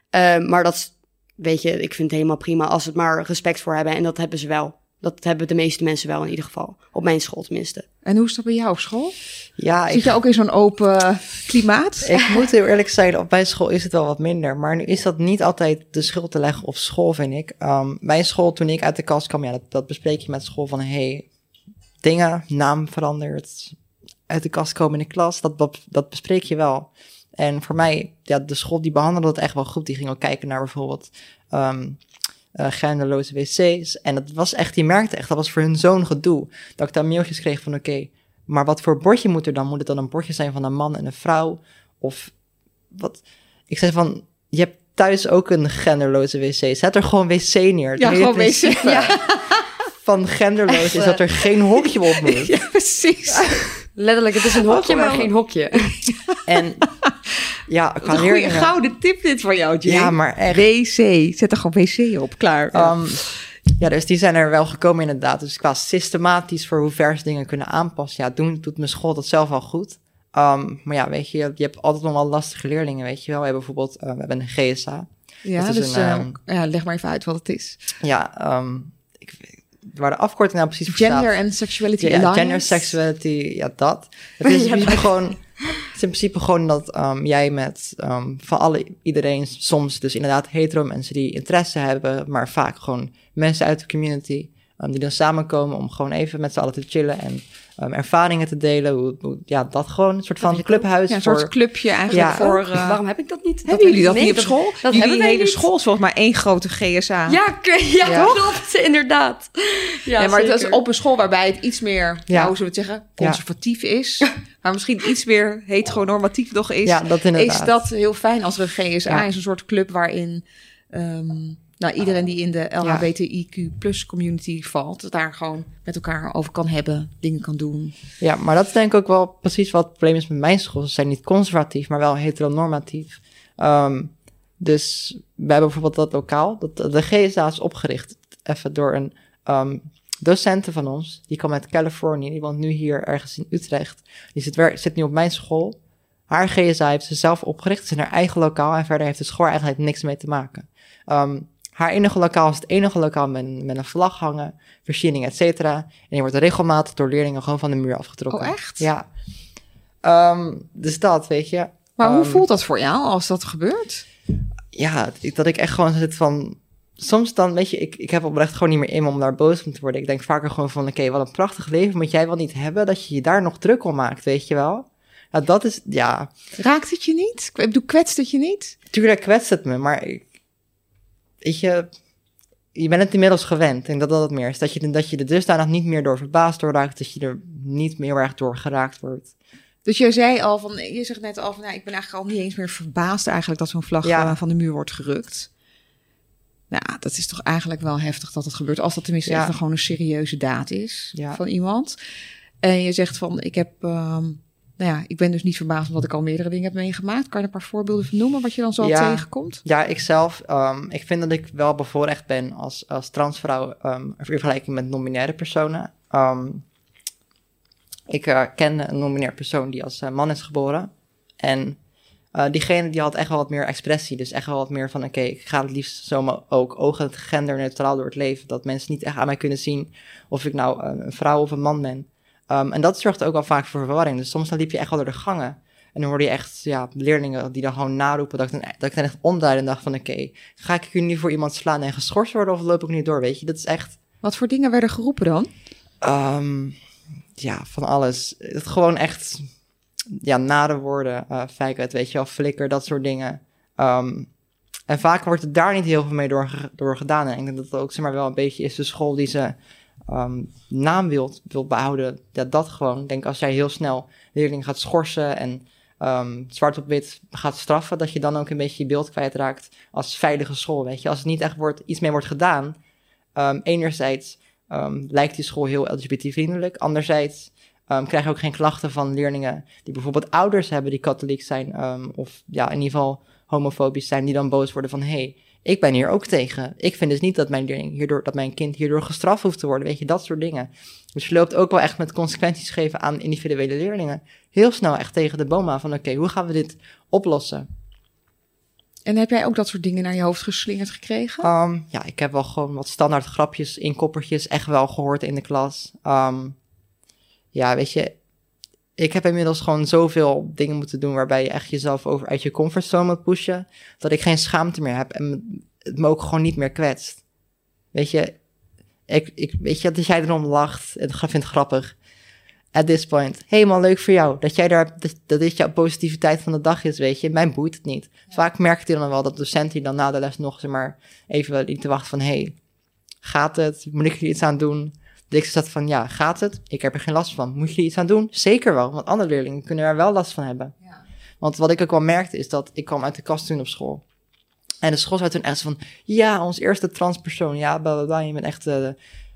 Ehm, maar dat, is- weet je, ik vind het helemaal prima als ze het maar respect voor hebben. En dat hebben ze wel. Dat hebben de meeste mensen wel in ieder geval. Op mijn school tenminste. En hoe is dat bij jou op school? Ja, Zit ik, je ook in zo'n open klimaat? ik moet heel eerlijk zijn, op mijn school is het wel wat minder. Maar nu is dat niet altijd de schuld te leggen op school, vind ik. Ehm, mijn school, toen ik uit de kast kwam, ja, dat, dat bespreek je met school van... hey, dingen, naam veranderd, uit de kast komen in de klas, dat, dat, dat bespreek je wel. En voor mij, ja, de school die behandelde het echt wel goed. Die ging ook kijken naar bijvoorbeeld ehm eh, genderloze wc's. En dat was echt, die merkte echt, dat was voor hun zo'n gedoe. Dat ik daar mailtjes kreeg van, oké, maar wat voor bordje moet er dan? Moet het dan een bordje zijn van een man en een vrouw? Of wat? Ik zei van, je hebt thuis ook een genderloze wc. Zet er gewoon wc neer. Ja, gewoon wc. Ja. <laughs> Van genderloos Echt, is eh. dat er geen hokje op <laughs> moet. Ja, precies. Letterlijk, het is een hokje, maar geen hokje. <laughs> En ja, Wat qua een gouden tip dit van jou, Jane. Ja, maar echt. WC. Zet er gewoon WC op. Klaar. Ja. Ehm, ja, dus die zijn er wel gekomen inderdaad. Dus qua systematisch voor hoe ver ze dingen kunnen aanpassen. Ja, doen, doet mijn school dat zelf al goed. Ehm, maar ja, weet je, je hebt altijd nog wel lastige leerlingen, weet je wel. We hebben bijvoorbeeld, eh, we hebben een GSA. ja, dat is dus een, eh, ehm, ja, leg maar even uit wat het is. Ja, ehm, ik, waar de afkorting nou precies voor Gender en Sexuality Ja, Alliance. gender, sexuality, ja, dat. Het <laughs> is in principe gewoon, het is in principe gewoon dat ehm, jij met ehm, van alle, iedereen, soms dus inderdaad hetero mensen die interesse hebben, maar vaak gewoon mensen uit de community, ehm, die dan samenkomen om gewoon even met z'n allen te chillen en ehm, ervaringen te delen. Hoe, hoe- ja, dat gewoon, een soort van clubhuis Ja, een voor... soort clubje eigenlijk Ja. voor... Eh, waarom heb ik dat niet? hebben jullie dat nee, niet op school? Dat jullie hebben wij hele niet. school is volgens mij één grote GSA. Ja, ja, Ja. klopt, inderdaad. Ja, Ja, maar het is zeker. op een school waarbij het iets meer, Ja. ja. hoe zullen we het zeggen, conservatief is. <laughs> Maar misschien iets meer heteronormatief nog is. Ja, dat inderdaad. is dat heel fijn als er een GSA Ja. is, een soort club waarin ehm, nou, iedereen die in de LHBTIQ plus community valt, daar gewoon met elkaar over kan hebben, dingen kan doen. Ja, maar dat is denk ik ook wel precies wat het probleem is met mijn school. Ze zijn niet conservatief, maar wel heteronormatief. Ehm, dus we hebben bijvoorbeeld dat lokaal. Dat, de GSA is opgericht even door een ehm docenten van ons. Die kwam uit Californië. Die woont nu hier ergens in Utrecht. Die zit, zit nu op mijn school. Haar GSA heeft ze zelf opgericht. Is in haar eigen lokaal. En verder heeft de school eigenlijk niks mee te maken. Ehm, haar enige lokaal is het enige lokaal met, met een vlag hangen, versiering, et cetera. En die wordt regelmatig door leerlingen gewoon van de muur afgetrokken. Oh, echt? Ja. Ehm, dus dat, weet je. Maar hoe Ehm, voelt dat voor jou als dat gebeurt? Ja, dat ik echt gewoon zit van... Soms dan, weet je, ik, ik heb oprecht gewoon niet meer in om daar boos om te worden. Ik denk vaker gewoon van, oké, wat een prachtig leven moet jij wel niet hebben... dat je je daar nog druk om maakt, weet je wel? Ja, dat is, ja, Raakt het je niet? Ik bedoel, kwetst het je niet? tuurlijk kwetst het me, maar ik, weet je... Je bent het inmiddels gewend. En dat dat het meer is. Dat je, dat je er dusdanig niet meer door verbaasd door raakt. Dat je er niet meer erg door geraakt wordt. Dus jij zei al van, je zegt net al van, nou, ik ben eigenlijk al niet eens meer verbaasd eigenlijk dat zo'n vlag Ja. van de muur wordt gerukt. Nou, dat is toch eigenlijk wel heftig dat het gebeurt. Als dat tenminste Ja. echt gewoon een serieuze daad is Ja. van iemand. En je zegt van, ik heb... ehm, nou ja, ik ben dus niet verbaasd omdat ik al meerdere dingen heb meegemaakt. Kan je er een paar voorbeelden van noemen wat je dan zo Ja. tegenkomt? Ja, ik zelf, ehm, ik vind dat ik wel bevoorrecht ben als, als transvrouw ehm, in vergelijking met non-binaire personen. Ehm, ik eh, ken een non-binair persoon die als eh, man is geboren. En eh, diegene die had echt wel wat meer expressie. Dus echt wel wat meer van, oké, ik ga het liefst zomaar ook ogen genderneutraal door het leven. Dat mensen niet echt aan mij kunnen zien of ik nou een vrouw of een man ben. Ehm, en dat zorgt ook wel vaak voor verwarring. Dus soms dan liep je echt wel door de gangen. En dan hoorde je echt ja, leerlingen die dan gewoon naroepen. Dat ik dan, dat ik dan echt omdraaide en dacht van... Oké, ga ik hier nu voor iemand slaan en geschorst worden of loop ik niet door? Weet je, dat is echt... Wat voor dingen werden geroepen dan? ehm, ja, van alles. Het gewoon echt... Ja, nare woorden. feikheid, weet je wel, flikker, dat soort dingen. Ehm, en vaak wordt er daar niet heel veel mee door, door gedaan. En ik denk dat het ook zeg maar, wel een beetje is de school die ze ehm, naam wilt, wilt behouden. Dat dat gewoon, denk als jij heel snel leerlingen gaat schorsen en ehm, zwart op wit gaat straffen, dat je dan ook een beetje je beeld kwijtraakt als veilige school. Weet je, als er niet echt wordt, iets mee wordt gedaan, ehm, enerzijds lijkt die school heel LGBT-vriendelijk, anderzijds ehm, krijg je ook geen klachten van leerlingen die bijvoorbeeld ouders hebben die katholiek zijn, of ja, in ieder geval homofobisch zijn, die dan boos worden van, hey, ik ben hier ook tegen. Ik vind dus niet dat mijn leerling hierdoor, dat mijn kind hierdoor gestraft hoeft te worden. Weet je, dat soort dingen. Dus je loopt ook wel echt met consequenties geven aan individuele leerlingen. Heel snel echt tegen de boom aan van, oké, hoe gaan we dit oplossen? En heb jij ook dat soort dingen naar je hoofd geslingerd gekregen? Ehm, ja, ik heb wel gewoon wat standaard grapjes, inkoppertjes echt wel gehoord in de klas. Ehm, ja, weet je, ik heb inmiddels gewoon zoveel dingen moeten doen waarbij je echt jezelf over uit je comfortzone moet pushen, dat ik geen schaamte meer heb en het me ook gewoon niet meer kwetst. Weet je, ik, ik, weet je, dat jij erom lacht en vindt het grappig. At this point, helemaal leuk voor jou. Dat jij daar, dat, dat dit jouw positiviteit van de dag is, weet je. Mij boeit het niet. Vaak merkte je dan wel dat docenten die dan na de les nog, zeg maar, even lieten wachten van, hey, gaat het? Moet ik er iets aan doen? Ik zat van, ja, gaat het? Ik heb er geen last van. Moet je er iets aan doen? Zeker wel, want andere leerlingen kunnen er wel last van hebben. Want wat ik ook wel merkte is dat ik kwam uit de kast toen op school. En de school zei toen echt van, ja, ons eerste transpersoon, ja, bla bla bla, je bent echt eh,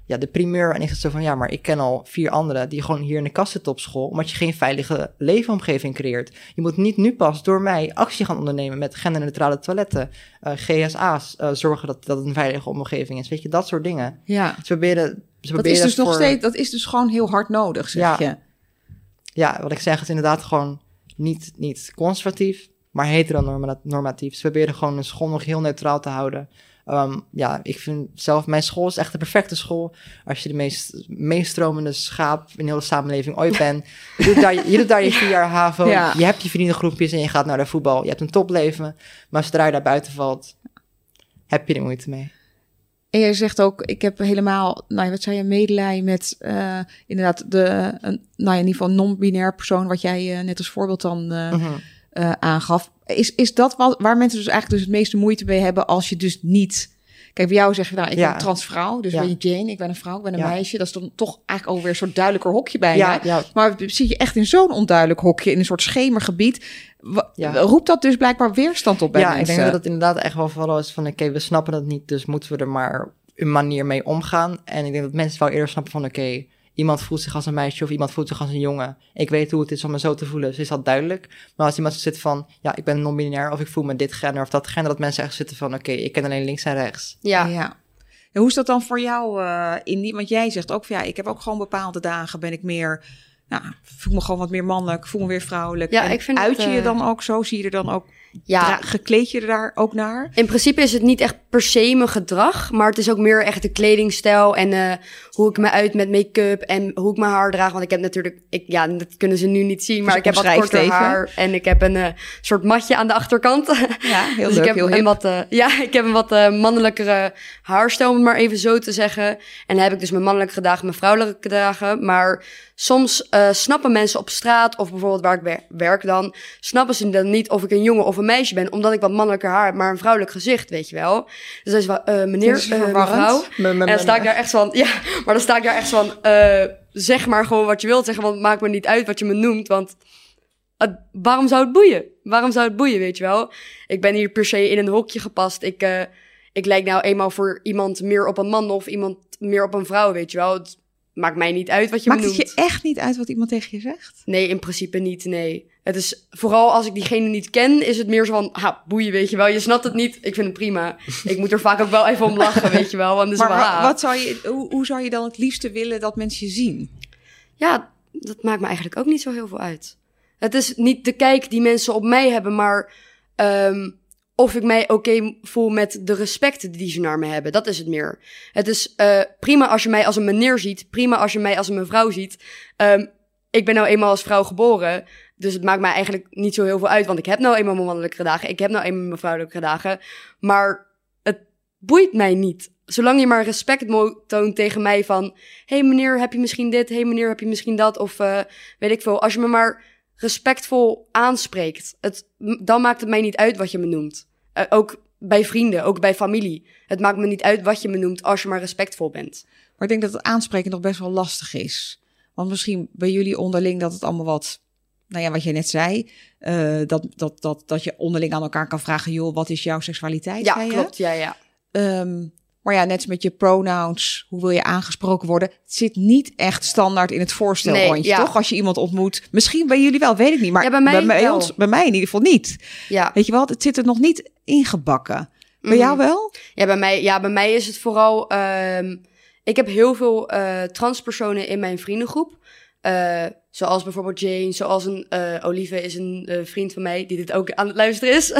ja, de primeur. En ik zat zo van, ja, maar ik ken al vier anderen die gewoon hier in de kast zitten op school, omdat je geen veilige leefomgeving creëert. Je moet niet nu pas door mij actie gaan ondernemen met genderneutrale toiletten, eh, GSA's, eh, zorgen dat, dat het een veilige omgeving is. Weet je, dat soort dingen. ja, Ze proberen, ze dat is dus nog steeds, dat is dus gewoon heel hard nodig, zeg Ja. je. Ja, wat ik zeg is inderdaad gewoon niet, niet conservatief, maar heteronormatief. Ze proberen gewoon een school nog heel neutraal te houden. Ehm, ja, ik vind zelf, mijn school is echt de perfecte school. Als je de meest meestromende schaap in heel de samenleving ooit <laughs> bent. Je doet daar, je doet daar je vier jaar HAVO, Ja. je hebt je vriendengroepjes en je gaat naar de voetbal. Je hebt een topleven, maar zodra je daar buiten valt, heb je er moeite mee. En jij zegt ook, ik heb helemaal, nou ja, wat zei je, medelijden met eh, inderdaad de, een, nou ja, in ieder geval non-binair persoon, wat jij eh, net als voorbeeld dan eh, aangaf. Is, is dat wat, waar mensen dus eigenlijk dus het meeste moeite mee hebben als je dus niet... Kijk, bij jou zeg je, nou, ik Ja. ben een transvrouw, dus ben je Jane, ik ben een vrouw, ik ben een meisje. Dat is dan toch eigenlijk alweer een soort duidelijker hokje bijna. Maar zit je echt in zo'n onduidelijk hokje, in een soort schemergebied, roept dat dus blijkbaar weerstand op bij ja, ik mensen. denk dat het inderdaad echt wel vooral is van... oké, we snappen het niet, dus moeten we er maar een manier mee omgaan. En ik denk dat mensen wel eerder snappen van... oké, iemand voelt zich als een meisje of iemand voelt zich als een jongen. Ik weet hoe het is om me zo te voelen, dus is dat duidelijk. Maar als iemand zit van... ja, ik ben non-binair of ik voel me dit gender of dat gender... dat mensen echt zitten van... oké, ik ken alleen links en rechts. Ja. Ja. En hoe is dat dan voor jou, eh Indy? Want jij zegt ook van ja, ik heb ook gewoon bepaalde dagen ben ik meer, nou, voel me gewoon wat meer mannelijk, voel me weer vrouwelijk. Ja, En ik vind uit je je eh, dan ook zo? Zie je er dan ook, Ja, gekleed je er daar ook naar? In principe is het niet echt per se mijn gedrag, maar het is ook meer echt de kledingstijl en eh, hoe ik me uit met make-up en hoe ik mijn haar draag. Want ik heb natuurlijk, ik, ja, dat kunnen ze nu niet zien, maar ik heb wat korter even. haar en ik heb een eh, soort matje aan de achterkant. Ja, <laughs> heel dus leuk, ik heb heel een wat, eh, ja, ik heb een wat eh, mannelijkere haarstijl, om het maar even zo te zeggen. En dan heb ik dus mijn mannelijke dagen, mijn vrouwelijke dagen. Maar soms snappen mensen op straat, of bijvoorbeeld waar ik wer- werk dan, snappen ze dan niet of ik een jongen of een meisje ben, omdat ik wat mannelijker haar heb, maar een vrouwelijk gezicht, weet je wel. Dus dat is wel, meneer, mevrouw. En dan sta ik daar echt van, ja, maar dan sta ik daar echt van, eh, zeg maar gewoon wat je wilt zeggen, want het maakt me niet uit wat je me noemt, want waarom zou het boeien? Waarom zou het boeien, weet je wel? Ik ben hier per se in een hokje gepast. Ik, eh, ik lijk nou eenmaal voor iemand meer op een man of iemand meer op een vrouw, weet je wel. Maakt mij niet uit wat je Maakt me het je echt niet uit wat iemand tegen je zegt? Nee, in principe niet, nee. Het is vooral als ik diegene niet ken, is het meer zo van, ha, boeien, weet je wel. Je snapt het niet, ik vind het prima. ik moet er vaak ook wel even om lachen, weet je wel. Want Maar wa- wat zou je, hoe, hoe zou je dan het liefste willen dat mensen je zien? Ja, dat maakt me eigenlijk ook niet zo heel veel uit. Het is niet de kijk die mensen op mij hebben, maar ehm, of ik mij oké voel met de respect die ze naar me hebben. Dat is het meer. Het is eh, prima als je mij als een meneer ziet, prima als je mij als een mevrouw ziet. Ehm, ik ben nou eenmaal als vrouw geboren, dus het maakt mij eigenlijk niet zo heel veel uit, want ik heb nou eenmaal mijn mannelijke dagen, ik heb nou eenmaal mijn vrouwelijke dagen, maar het boeit mij niet. Zolang je maar respect toont tegen mij van, hey meneer, heb je misschien dit? hey meneer, heb je misschien dat? Of eh, weet ik veel. Als je me maar respectvol aanspreekt, het, dan maakt het mij niet uit wat je me noemt. Eh, ook bij vrienden, ook bij familie. Het maakt me niet uit wat je me noemt als je maar respectvol bent. Maar ik denk dat het aanspreken nog best wel lastig is. Want misschien bij jullie onderling dat het allemaal wat... Nou ja, wat je net zei, eh, dat, dat, dat, dat je onderling aan elkaar kan vragen... joh, wat is jouw seksualiteit? Ja, klopt. Ja, ja. Ehm, maar ja, net als met je pronouns, hoe wil je aangesproken worden? Het zit niet echt standaard in het voorstelrondje, Nee, ja. toch? Als je iemand ontmoet. Misschien bij jullie wel, weet ik niet. Maar Ja, bij mij wel. ons, bij mij in ieder geval niet. Ja. Weet je wel, het zit er nog niet ingebakken. Bij Mhm. jou wel? Ja, bij mij, ja, bij mij is het vooral. ehm, ik heb heel veel eh, transpersonen in mijn vriendengroep. Eh, zoals bijvoorbeeld Jane, zoals een eh Olive is een vriend van mij die dit ook aan het luisteren is. <laughs>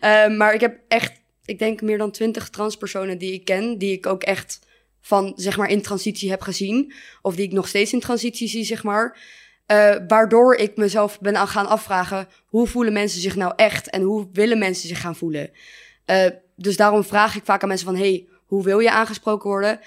Eh, maar ik heb echt, ik denk meer dan twintig transpersonen die ik ken, die ik ook echt van zeg maar in transitie heb gezien, of die ik nog steeds in transitie zie, zeg maar. Eh, waardoor ik mezelf ben aan gaan afvragen: hoe voelen mensen zich nou echt en hoe willen mensen zich gaan voelen? Eh, dus daarom vraag ik vaak aan mensen van... hey, hoe wil je aangesproken worden?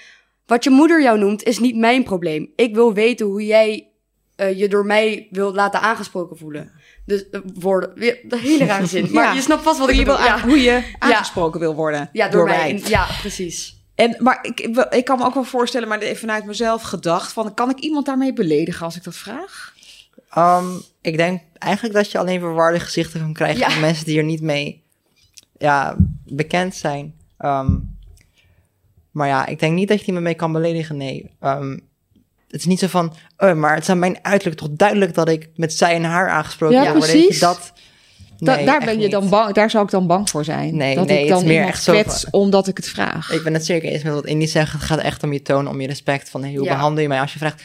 Wat je moeder jou noemt, is niet mijn probleem. Ik wil weten hoe jij eh, je door mij wilt laten aangesproken voelen. Dus eh, worden... Weer, een hele rare zin. Maar <laughs> Ja. je snapt vast wat Hoe ik bedoel. Ja. hoe je aangesproken wil worden ja, door, mij. Ja, precies. En, maar ik, ik kan me ook wel voorstellen, maar even vanuit mezelf gedacht... Van, kan ik iemand daarmee beledigen als ik dat vraag? Um, ik denk eigenlijk dat je alleen verwarde gezichten kan krijgen Ja. van mensen die er niet mee ja, bekend zijn. Um, maar ja, ik denk niet dat je die me mee kan beledigen, nee. Um, het is niet zo van, oh, maar het is aan mijn uiterlijk toch duidelijk dat ik met zij en haar aangesproken Ja. Weet precies. je, dat, Da- daar ben je niet. dan bang, daar zou ik dan bang voor zijn. Nee, dat nee, ik het dan is meer echt zo kwets omdat ik het vraag. Ik ben het zeker eens met wat Indy zegt. Het gaat echt om je toon, om je respect. Van hey, hoe Ja. behandel je mij als je vraagt,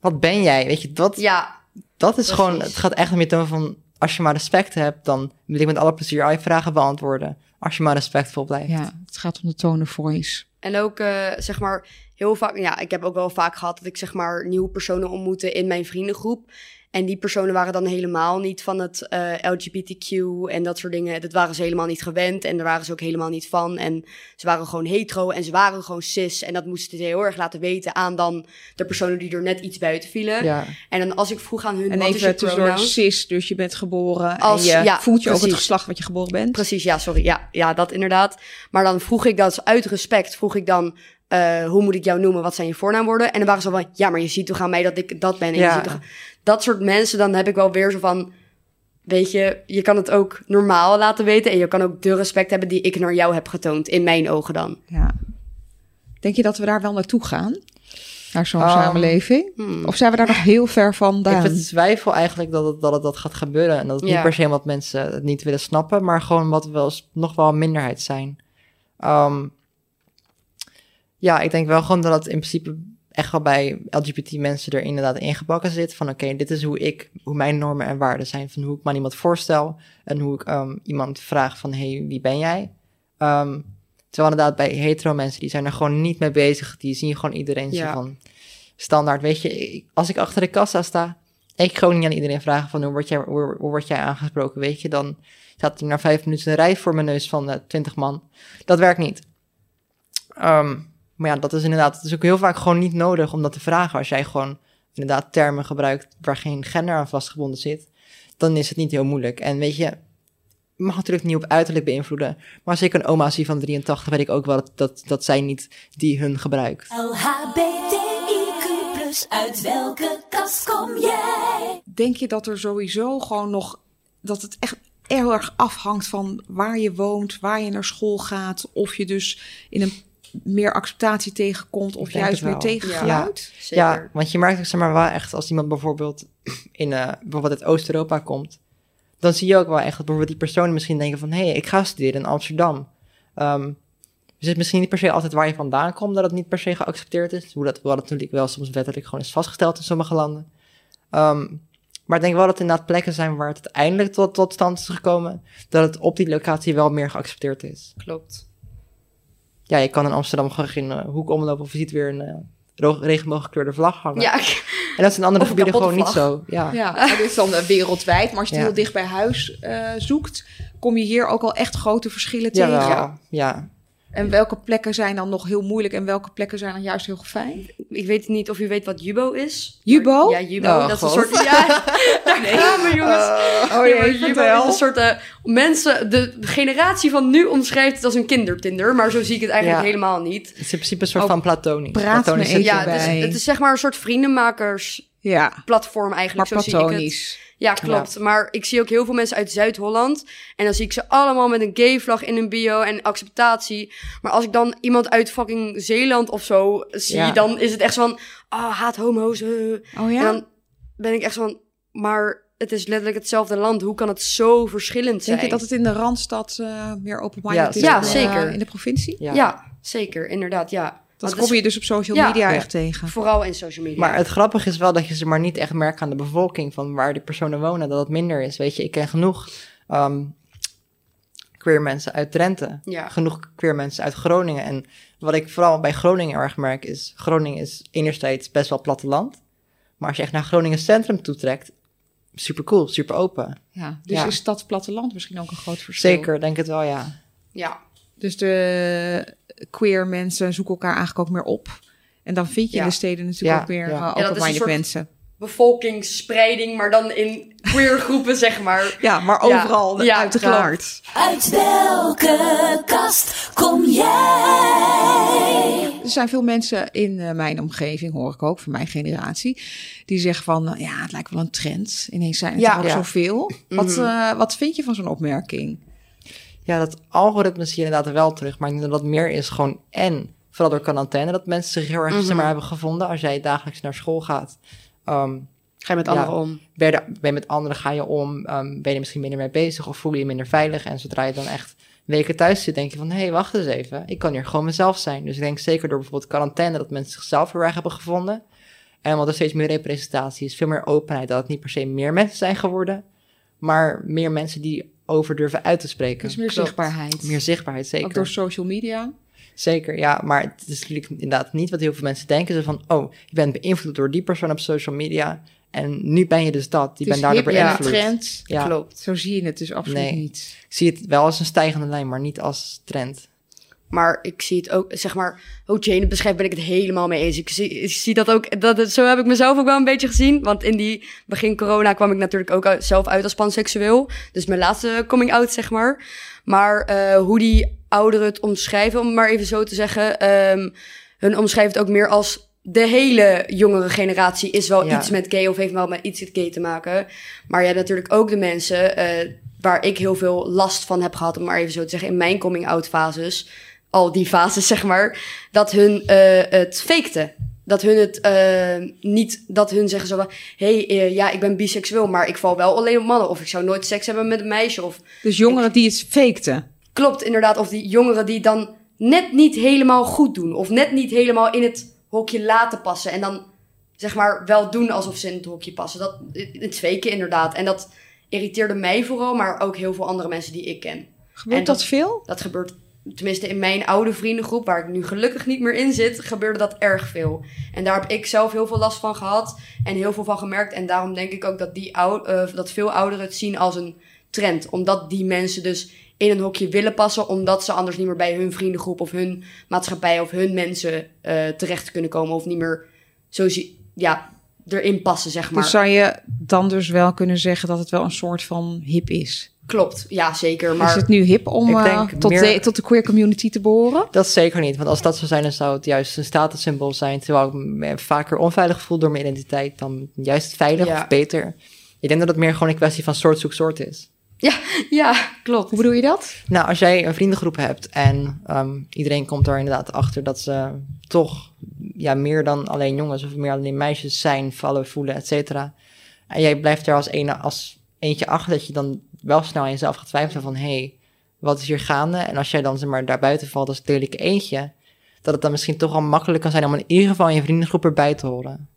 wat ben jij? Weet je, dat, Ja, dat is Precies. gewoon, het gaat echt om je toon van, als je maar respect hebt, dan wil ik met alle plezier al je vragen beantwoorden. Als je maar respectvol blijft. Ja, het gaat om de tone of voice. En ook, eh, zeg maar, heel vaak... Ja, ik heb ook wel vaak gehad dat ik, zeg maar, nieuwe personen ontmoette in mijn vriendengroep. En die personen waren dan helemaal niet van het eh, LGBTQ en dat soort dingen. Dat waren ze helemaal niet gewend en daar waren ze ook helemaal niet van. En ze waren gewoon hetero en ze waren gewoon cis. En dat moesten ze heel erg laten weten aan dan de personen die er net iets buiten vielen. Ja. En dan als ik vroeg aan hun, En wat is je even tussendoor pronoun? cis, dus je bent geboren Als- en je ja, voelt je ook het precies. geslacht wat je geboren bent. Precies, ja, sorry. Ja, ja, dat inderdaad. Maar dan vroeg ik dat uit respect, vroeg ik dan, eh, hoe moet ik jou noemen? Wat zijn je voornaamwoorden? En dan waren ze van, ja, maar je ziet toch aan mij dat ik dat ben. En Ja. je ziet toch... Dat soort mensen, dan heb ik wel weer zo van, weet je, je kan het ook normaal laten weten. En je kan ook de respect hebben die ik naar jou heb getoond, in mijn ogen dan. Ja. Denk je dat we daar wel naartoe gaan? Naar zo'n Um, samenleving? Hmm. Of zijn we daar nog heel ver vandaan? Ik betwijfel eigenlijk dat het, dat het dat gaat gebeuren. En dat het Ja. niet per se omdat mensen het niet willen snappen, maar gewoon omdat we wel eens nog wel een minderheid zijn. Ehm, ja, ik denk wel gewoon dat het in principe echt wel bij LGBT mensen er inderdaad ingebakken zit. Van oké, dit is hoe ik, hoe mijn normen en waarden zijn. Van hoe ik me aan iemand voorstel en hoe ik ehm, iemand vraag van hey, wie ben jij? Ehm, terwijl inderdaad bij hetero mensen, die zijn er gewoon niet mee bezig. Die zien gewoon iedereen zo Ja. van standaard. Weet je, als ik achter de kassa sta, ik gewoon niet aan iedereen vragen van hoe word jij, hoe, hoe word jij aangesproken, weet je. Dan staat er na vijf minuten een rij voor mijn neus van eh, twintig man. Dat werkt niet. Ehm, maar ja, dat is inderdaad, het is ook heel vaak gewoon niet nodig om dat te vragen. Als jij gewoon inderdaad termen gebruikt waar geen gender aan vastgebonden zit, dan is het niet heel moeilijk. En weet je, je mag natuurlijk niet op uiterlijk beïnvloeden. Maar als ik een oma zie van 83, weet ik ook wel dat, dat, dat zij niet die hun gebruikt. LHBTIQ+, uit welke kast kom jij? Denk je dat er sowieso gewoon nog... dat het echt heel erg afhangt van waar je woont, waar je naar school gaat, of je dus in een meer acceptatie tegenkomt of juist meer tegengeluid. Zeker. Ja, want je merkt zeg maar wel echt als iemand bijvoorbeeld in eh, bijvoorbeeld uit Oost-Europa komt, dan zie je ook wel echt dat bijvoorbeeld die personen misschien denken van hé, hey, ik ga studeren in Amsterdam. Ehm, dus het is misschien niet per se altijd waar je vandaan komt dat het niet per se geaccepteerd is. Hoe dat, hoe dat natuurlijk wel soms wettelijk gewoon is vastgesteld in sommige landen. Ehm, maar ik denk wel dat er inderdaad plekken zijn waar het uiteindelijk tot, tot stand is gekomen, dat het op die locatie wel meer geaccepteerd is. Klopt. Ja, je kan in Amsterdam gewoon geen eh, hoek omlopen of je ziet weer een ro- regenbooggekleurde vlag hangen. Ja, En dat is in andere Of een gebieden gewoon niet zo. Ja. Ja, dit is dan eh, wereldwijd. Maar als je het Ja. heel dicht bij huis eh, zoekt, kom je hier ook al echt grote verschillen tegen. Jawel, ja. En welke plekken zijn dan nog heel moeilijk en welke plekken zijn dan juist heel fijn? ik weet niet of u weet wat Jubo is. Jubo? Ja, Jubo. Oh, dat is een soort... Ja, <laughs> daar gaan we jongens. oh Ja, maar Jubo is een soort eh, mensen... De generatie van nu omschrijft het als een kindertinder. Maar zo zie ik het eigenlijk Ja. helemaal niet. Het is in principe een soort Oh, van platonisch. praat me Platonisch even Ja, het is, bij. het is zeg maar een soort vriendenmakersplatform Ja, eigenlijk. maar zo zie ik het. Ja, klopt. Maar ik zie ook heel veel mensen uit Zuid-Holland. En dan zie ik ze allemaal met een gay vlag in hun bio en acceptatie. Maar als ik dan iemand uit fucking Zeeland of zo zie, Ja. dan is het echt zo van... Ah, haat homo's. eh. Oh ja? En dan ben ik echt zo van... Maar het is letterlijk hetzelfde land. Hoe kan het zo verschillend zijn? Denk je dat het in de Randstad eh, meer open-minded Ja, is Ja, eh, zeker. in de provincie? Ja. Ja. zeker. Inderdaad, ja. Dat Want kom het je dus op social Ja. media Ja. echt tegen. vooral in social media. Maar het grappige is wel dat je ze maar niet echt merkt aan de bevolking van waar die personen wonen, dat het minder is. Weet je, ik ken genoeg ehm, queer mensen uit Drenthe, Ja. genoeg queer mensen uit Groningen. En wat ik vooral bij Groningen erg merk is, Groningen is enerzijds best wel platteland, maar als je echt naar Groningen centrum toetrekt, super cool, super open. Ja, dus Ja. is stad-platteland misschien ook een groot verschil. Zeker, denk het wel, ja. Ja, Dus de queer mensen zoeken elkaar eigenlijk ook meer op. En dan vind je Ja. in de steden natuurlijk Ja, ook meer ja. eh, Ja, dat is een open-minded soort- mensen. bevolkingsspreiding, maar dan in queer <laughs> groepen, zeg maar. Ja, maar overal Ja, uiteraard. Uit welke kast kom jij? Er zijn veel mensen in eh, mijn omgeving, hoor ik ook, van mijn generatie, die zeggen van, eh, ja, het lijkt wel een trend. Ineens zijn het Ja. er ook Ja. zoveel. <laughs> Wat, Mhm. eh, wat vind je van zo'n opmerking? Ja, dat algoritme zie je inderdaad wel terug. Maar ik denk dat dat meer is gewoon en vooral door quarantaine dat mensen zich heel erg Mhm. hebben gevonden. Als jij dagelijks naar school gaat, ehm, Ga je met Ja. anderen om. ben, je, daar- ben je met anderen, ga je om, ehm, ben je misschien minder mee bezig of voel je je minder veilig. En zodra je dan echt weken thuis zit, denk je van, hé, hey, wacht eens even, ik kan hier gewoon mezelf zijn. Dus ik denk zeker door bijvoorbeeld quarantaine dat mensen zichzelf heel erg hebben gevonden. En omdat er steeds meer representatie is, veel meer openheid, dat het niet per se meer mensen zijn geworden, maar meer mensen die over durven uit te spreken. Dus meer klopt. zichtbaarheid. Meer zichtbaarheid, zeker. Ook door social media. Zeker, ja, maar het is natuurlijk inderdaad niet wat heel veel mensen denken. Ze van, oh, je bent beïnvloed door die persoon op social media. En nu ben je dus dat. Bent is daardoor beïnvloed. trend. Ja, Klopt. Zo zie je het dus absoluut Nee. niet. ik zie het wel als een stijgende lijn, maar niet als trend. Maar ik zie het ook, zeg maar, hoe Jane het beschrijft, ben ik het helemaal mee eens. Ik zie, ik zie dat ook, dat, het- zo heb ik mezelf ook wel een beetje gezien. Want in die begin corona kwam ik natuurlijk ook zelf uit als panseksueel. Dus mijn laatste coming out, zeg maar. Maar eh, hoe die ouderen het omschrijven, om maar even zo te zeggen. ehm, hun omschrijven het ook meer als de hele jongere generatie is wel Ja. iets met gay of heeft wel met iets met gay te maken. Maar je hebt natuurlijk ook de mensen eh, waar ik heel veel last van heb gehad, om maar even zo te zeggen, in mijn coming-out fases. Al die fases, zeg maar. Dat hun eh, het fakte. Dat hun het eh, niet, dat hun zeggen zo van, hey, eh, ja, ik ben biseksueel, maar ik val wel alleen op mannen. Of ik zou nooit seks hebben met een meisje. Of Dus jongeren die het fakten. Klopt, inderdaad. Of die jongeren die dan net niet helemaal goed doen. Of net niet helemaal in het hokje laten passen. En dan zeg maar wel doen alsof ze in het hokje passen. Dat, het faken inderdaad. En dat irriteerde mij vooral, maar ook heel veel andere mensen die ik ken. Gebeurt dat- veel? Dat gebeurt, tenminste in mijn oude vriendengroep, waar ik nu gelukkig niet meer in zit, gebeurde dat erg veel. En daar heb ik zelf heel veel last van gehad en heel veel van gemerkt. En daarom denk ik ook dat, die ou, eh, dat veel ouderen het zien als een trend. Omdat die mensen dus in een hokje willen passen, omdat ze anders niet meer bij hun vriendengroep of hun maatschappij of hun mensen eh, terecht kunnen komen. Of niet meer zo ja, erin passen, zeg maar. Dus zou je dan dus wel kunnen zeggen dat het wel een soort van hip is? Klopt, ja zeker. Maar Is het nu hip om denk tot, meer- de, tot de queer community te behoren? Dat zeker niet, want als dat zou zijn, dan zou het juist een statussymbool zijn. Terwijl ik me vaker onveilig voel door mijn identiteit dan juist veilig Ja. of beter. Ik denk dat het meer gewoon een kwestie van soort zoek soort is. <laughs> Ja, klopt. Hoe bedoel je dat? Nou, als jij een vriendengroep hebt en ehm, iedereen komt er inderdaad achter dat ze toch ja, meer dan alleen jongens of meer alleen meisjes zijn, vallen, voelen, et cetera. En jij blijft er als, ene, als eentje achter dat je dan wel snel aan jezelf gaat twijfelen van hé, hey, wat is hier gaande? En als jij dan zeg maar daar buiten valt als lelijke eentje, dat het dan misschien toch wel makkelijk kan zijn om in ieder geval in je vriendengroep erbij te horen.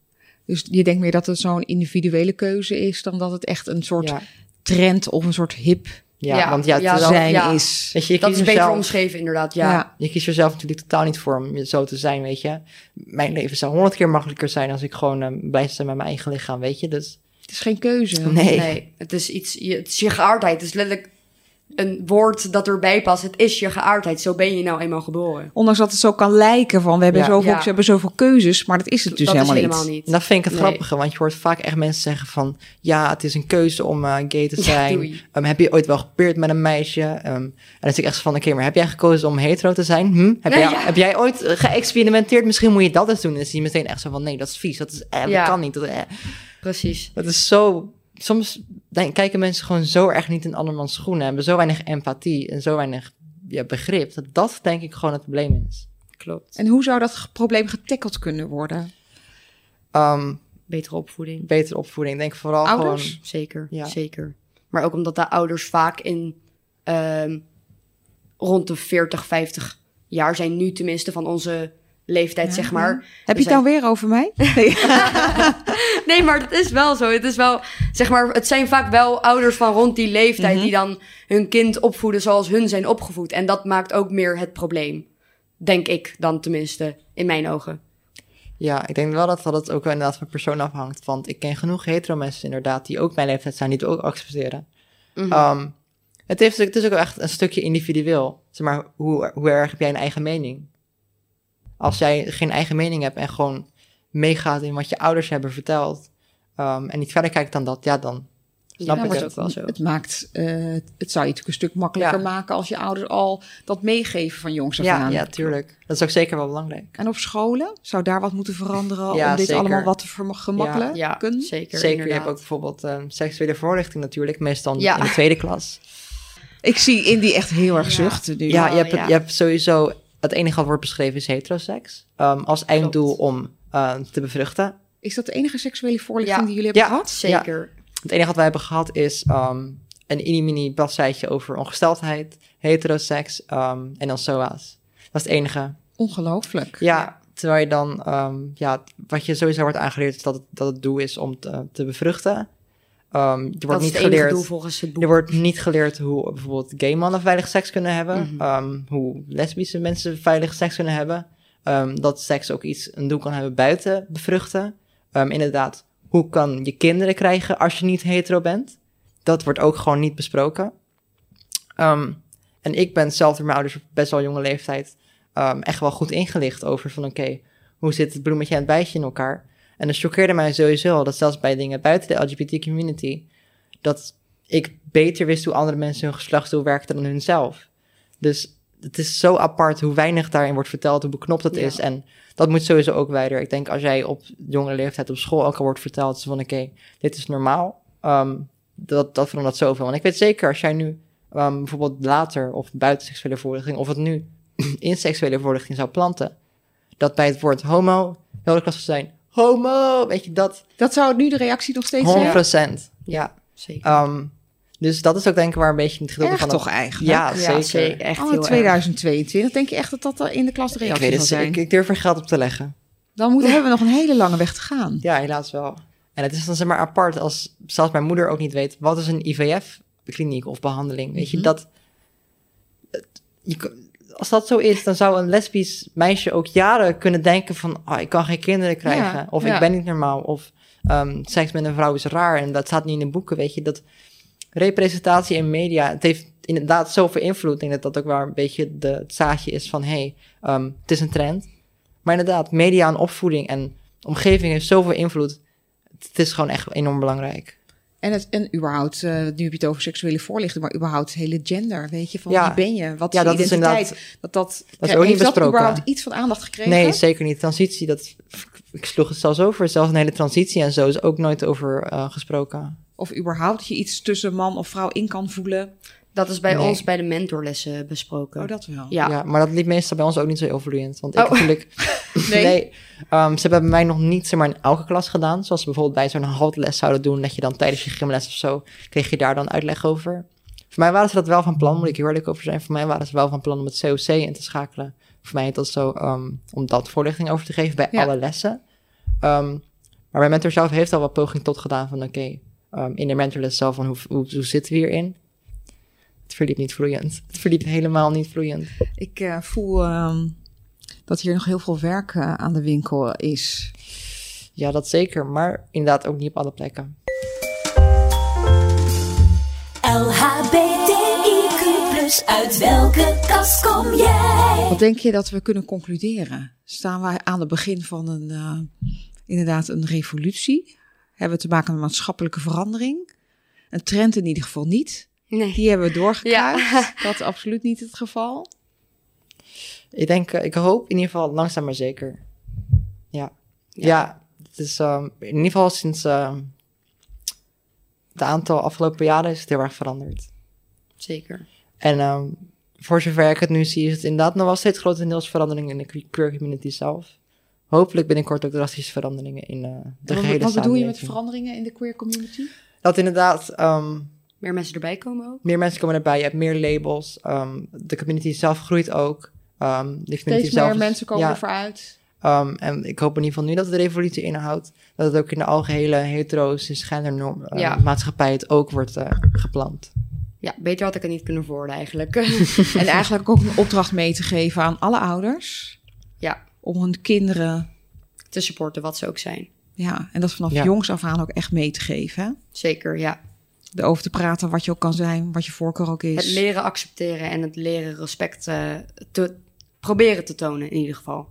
Dus je denkt meer dat het zo'n individuele keuze is dan dat het echt een soort Ja, trend of een soort hip ja, Ja, want ja, ja, zijn ja. is. weet je, je Dat is beter jezelf- omschreven, inderdaad. Ja. Je kiest jezelf natuurlijk totaal niet voor om zo te zijn, weet je. Mijn leven zou honderd keer makkelijker zijn als ik gewoon eh, blij zou zijn met mijn eigen lichaam, weet je. Dus Het is geen keuze. nee. Nee, het is iets, je, het is je geaardheid. Het is letterlijk een woord dat erbij past. Het is je geaardheid. Zo ben je nou eenmaal geboren. Ondanks dat het zo kan lijken van we hebben, Ja. zoveel, Ja. ze hebben zoveel keuzes, maar dat is het dus dat helemaal, is helemaal niet. niet. Dat vind ik het Nee. grappige, want je hoort vaak echt mensen zeggen van... ja, het is een keuze om eh, gay te zijn. Ehm, heb je ooit wel gepeerd met een meisje? Ehm, en dan zit ik echt van, oké, maar heb jij gekozen om hetero te zijn? Hm? Heb, Nee, jij, ja. heb jij ooit geëxperimenteerd? Misschien moet je dat eens doen. En dan zie je meteen echt zo van, nee, dat is vies. Dat, is, eh, dat Ja. kan niet. Dat, eh. Precies. dat is zo... Soms denk- kijken mensen gewoon zo erg niet in andermans schoenen... en hebben zo weinig empathie en zo weinig ja, begrip... dat dat denk ik gewoon het probleem is. Klopt. En hoe zou dat probleem getackeld kunnen worden? Ehm, Betere opvoeding. betere opvoeding. Ik denk vooral Ouders? gewoon... Zeker, Ja. zeker. Maar ook omdat de ouders vaak in ehm, rond de 40, 50 jaar zijn. Nu tenminste van onze leeftijd, Ja, zeg maar. Heb je het nou weer over mij? <laughs> Nee. <laughs> Nee, maar het is wel zo. Het is wel, zeg maar, het zijn vaak wel ouders van rond die leeftijd Mhm. die dan hun kind opvoeden zoals hun zijn opgevoed. En dat maakt ook meer het probleem. Denk ik dan tenminste, in mijn ogen. Ja, ik denk wel dat dat het ook wel inderdaad van persoon afhangt. Want ik ken genoeg hetero mensen inderdaad die ook mijn leeftijd zijn, die het ook accepteren. Mhm. Ehm, het, heeft, het is ook echt een stukje individueel. Zeg maar, hoe, hoe erg heb jij een eigen mening? Als jij geen eigen mening hebt en gewoon meegaat in wat je ouders hebben verteld... ehm, en niet verder kijkt dan dat, ja, dan snap Ja, ik het. ook wel zo. Het maakt, eh, het zou je natuurlijk een stuk makkelijker Ja. maken als je ouders al dat meegeven van jongs af Ja, aan. ja, tuurlijk. Dat is ook zeker wel belangrijk. En op scholen zou daar wat moeten veranderen Ja, om dit zeker. allemaal wat te gemakkelijken? Ja, kunnen? zeker. Zeker, je hebt ook bijvoorbeeld ehm, seksuele voorlichting natuurlijk, meestal Ja. in de tweede klas. Ik zie Indy echt heel erg Ja. zuchten nu. Ja, je, hebt, ja. je hebt sowieso... Het enige wat wordt beschreven is heteroseks. Ehm, als einddoel om eh, te bevruchten. Is dat de enige seksuele voorlichting Ja. die jullie hebben Ja. gehad? Zeker. Het enige wat wij hebben gehad is ehm, een mini-mini bladzijtje over ongesteldheid, heteroseks ehm, en dan SOA's. Dat is het enige. Ongelooflijk. Ja, terwijl je dan... ehm, ja, wat je sowieso wordt aangeleerd is dat het, dat het doel is om te, te bevruchten. Ehm, er Dat wordt is niet het enige geleerd... doel volgens het boek. Er wordt niet geleerd hoe bijvoorbeeld gay mannen veilig seks kunnen hebben. Mhm. ehm, hoe lesbische mensen veilig seks kunnen hebben. ehm, dat seks ook iets, een doel kan hebben buiten bevruchten. Inderdaad, hoe kan je kinderen krijgen als je niet hetero bent? Dat wordt ook gewoon niet besproken. En ik ben zelf door mijn ouders op best wel jonge leeftijd echt wel goed ingelicht over van oké, hoe zit het bloemetje en het bijtje in elkaar? En het choqueerde mij sowieso dat zelfs bij dingen buiten de LGBT community, dat ik beter wist hoe andere mensen hun geslachtsdeel werkten dan hunzelf. Dus het is zo apart hoe weinig daarin wordt verteld, hoe beknopt het Ja. is. En dat moet sowieso ook wijder. Ik denk als jij op jonge leeftijd op school ook al wordt verteld van oké, dit is normaal. ehm, dat, dat verandert zoveel. Want ik weet zeker als jij nu ehm, bijvoorbeeld later of buiten seksuele voorlichting, of het nu <clears throat> in seksuele voorlichting zou planten, dat bij het woord homo heel klas zou zijn, homo, weet je dat? Dat zou nu de reactie nog steeds 100 zijn? Ja. Zeker. Ehm, dus dat is ook denk ik waar een beetje het Erg van... toch eigenlijk? Ja, ja, zeker. zeker. Echt Oh, heel in erg. 2022. Denk je echt dat dat in de klas de Ik reactie weet het zijn? zeker. Ik durf er geld op te leggen. Dan moeten, hebben we nog een hele lange weg te gaan. Ja, helaas wel. En het is dan zeg maar apart als zelfs mijn moeder ook niet weet... wat is een IVF-kliniek of behandeling. Weet je, Mhm. dat... het- je, kan- als dat zo is, dan zou een lesbisch meisje ook jaren kunnen denken van... Oh, ik kan geen kinderen krijgen. Ja, of ja. ik ben niet normaal. Of ehm, seks met een vrouw is raar. En dat staat niet in de boeken, weet je. Dat representatie in media, het heeft inderdaad zoveel invloed. Ik denk dat dat ook wel een beetje de, het zaadje is van... hey, ehm, het is een trend. Maar inderdaad, media en opvoeding en omgeving heeft zoveel invloed. Het is gewoon echt enorm belangrijk. En, het, en überhaupt, eh, nu heb je het over seksuele voorlichting, maar überhaupt het hele gender, weet je, van Ja. wie ben je, wat Ja, is je dat is identiteit, inderdaad- dat dat, is ook niet heeft dat besproken. überhaupt iets van aandacht gekregen? Nee, zeker niet. Transitie, dat, ik sloeg het zelfs over. Zelfs een hele transitie en zo is ook nooit over eh, gesproken. Of überhaupt dat je iets tussen man of vrouw in kan voelen? Dat is bij Nee. ons bij de mentorlessen besproken. Oh, dat wel. ja. Ja. maar dat liep meestal bij ons ook niet zo heel vloeiend. Want ik Oh. natuurlijk... <laughs> Nee? nee, ehm, ze hebben bij mij nog niet zeg maar, in elke klas gedaan. Zoals ze bijvoorbeeld bij zo'n haltles zouden doen. Dat je dan tijdens je gymles of zo, kreeg je daar dan uitleg over. Voor mij waren ze dat wel van plan, moet ik heel eerlijk over zijn. Voor mij waren ze wel van plan om het COC in te schakelen. Voor mij is dat zo, ehm, om dat voorlichting over te geven bij Ja. alle lessen. Ehm, maar mijn mentor zelf heeft al wat poging tot gedaan van, oké, ehm, in de mentorles zelf, van hoe, hoe, hoe zitten we hierin? Het verliep niet vloeiend. Het verliep helemaal niet vloeiend. Ik eh, voel ehm, dat hier nog heel veel werk eh, aan de winkel is. Ja, dat zeker, maar inderdaad ook niet op alle plekken. LHBTIQ+, uit welke kast kom jij? Wat denk je dat we kunnen concluderen? Staan wij aan het begin van een, eh, inderdaad een revolutie? Hebben we te maken met maatschappelijke verandering? Een trend in ieder geval niet. Nee. Die hebben we doorgekruist. Ja. <laughs> Dat is absoluut niet het geval. Ik denk, eh, ik hoop in ieder geval langzaam maar zeker. Ja. Ja, het is ehm, in ieder geval sinds ehm het aantal afgelopen jaren is het heel erg veranderd. Zeker. En ehm, voor zover ik het nu zie, is het inderdaad nog wel steeds grotendeels verandering in de que- queer community zelf. Hopelijk binnenkort ook drastische veranderingen in eh, de wat gehele wat bedoel je met samenleving. veranderingen in de queer community? Dat inderdaad ehm, Meer mensen erbij komen ook. meer mensen komen erbij, je hebt meer labels. ehm, de community zelf groeit ook. Ehm, de community Steeds zelf meer is- mensen komen ja, ervoor uit. Um, en ik hoop in ieder geval nu dat het de revolutie inhoudt. Dat het ook in de algehele hetero cisgender norm, uh, Ja. maatschappij het ook wordt uh, gepland. Ja, beter had ik het niet kunnen worden eigenlijk. <laughs> En eigenlijk ook een opdracht mee te geven aan alle ouders. ja, Om hun kinderen, te supporten wat ze ook zijn. ja, en dat vanaf Ja. jongs af aan ook echt mee te geven. Hè? Zeker, ja. Erover te praten wat je ook kan zijn, wat je voorkeur ook is. Het leren accepteren en het leren respect eh, te proberen te tonen in ieder geval.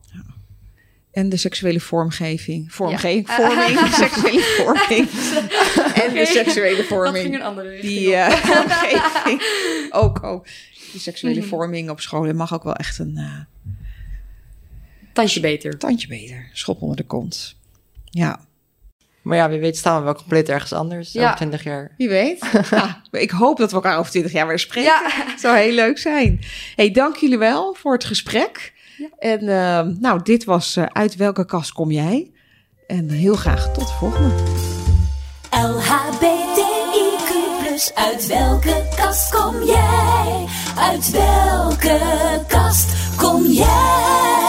En de seksuele vormgeving. Vormgeving, Ja. vorming, <laughs> seksuele vorming. <laughs> en de seksuele vorming. een andere Die eh, <laughs> vormgeving. ook, ook. Die seksuele Mhm. vorming op school mag ook wel echt een eh, Tandje beter. tandje beter. Schop onder de kont. Ja, Maar ja, wie weet staan we wel compleet ergens anders. Ja. Over 20 jaar. wie weet. <laughs> Ja, ik hoop dat we elkaar over twintig jaar weer spreken. Ja. Het zou heel leuk zijn. Hey, dank jullie wel voor het gesprek. Ja. En ehm, nou, dit was eh, Uit welke kast kom jij? En heel graag tot de volgende. LHBTIQ+, uit welke kast kom jij? Uit welke kast kom jij?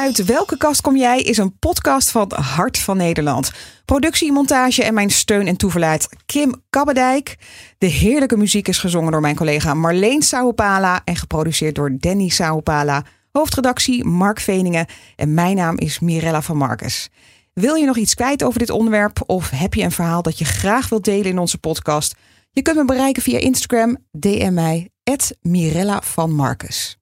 Uit welke kast kom jij is een podcast van Hart van Nederland. Productie, montage en mijn steun en toeverlaat Kim Kabbedijk. De heerlijke muziek is gezongen door mijn collega Marleen Sauwpala en geproduceerd door Danny Sauwpala. Hoofdredactie Mark Veningen en mijn naam is Mirella van Marcus. Wil je nog iets kwijt over dit onderwerp of heb je een verhaal dat je graag wilt delen in onze podcast? Je kunt me bereiken via Instagram, DM mij, Mirella van Marcus.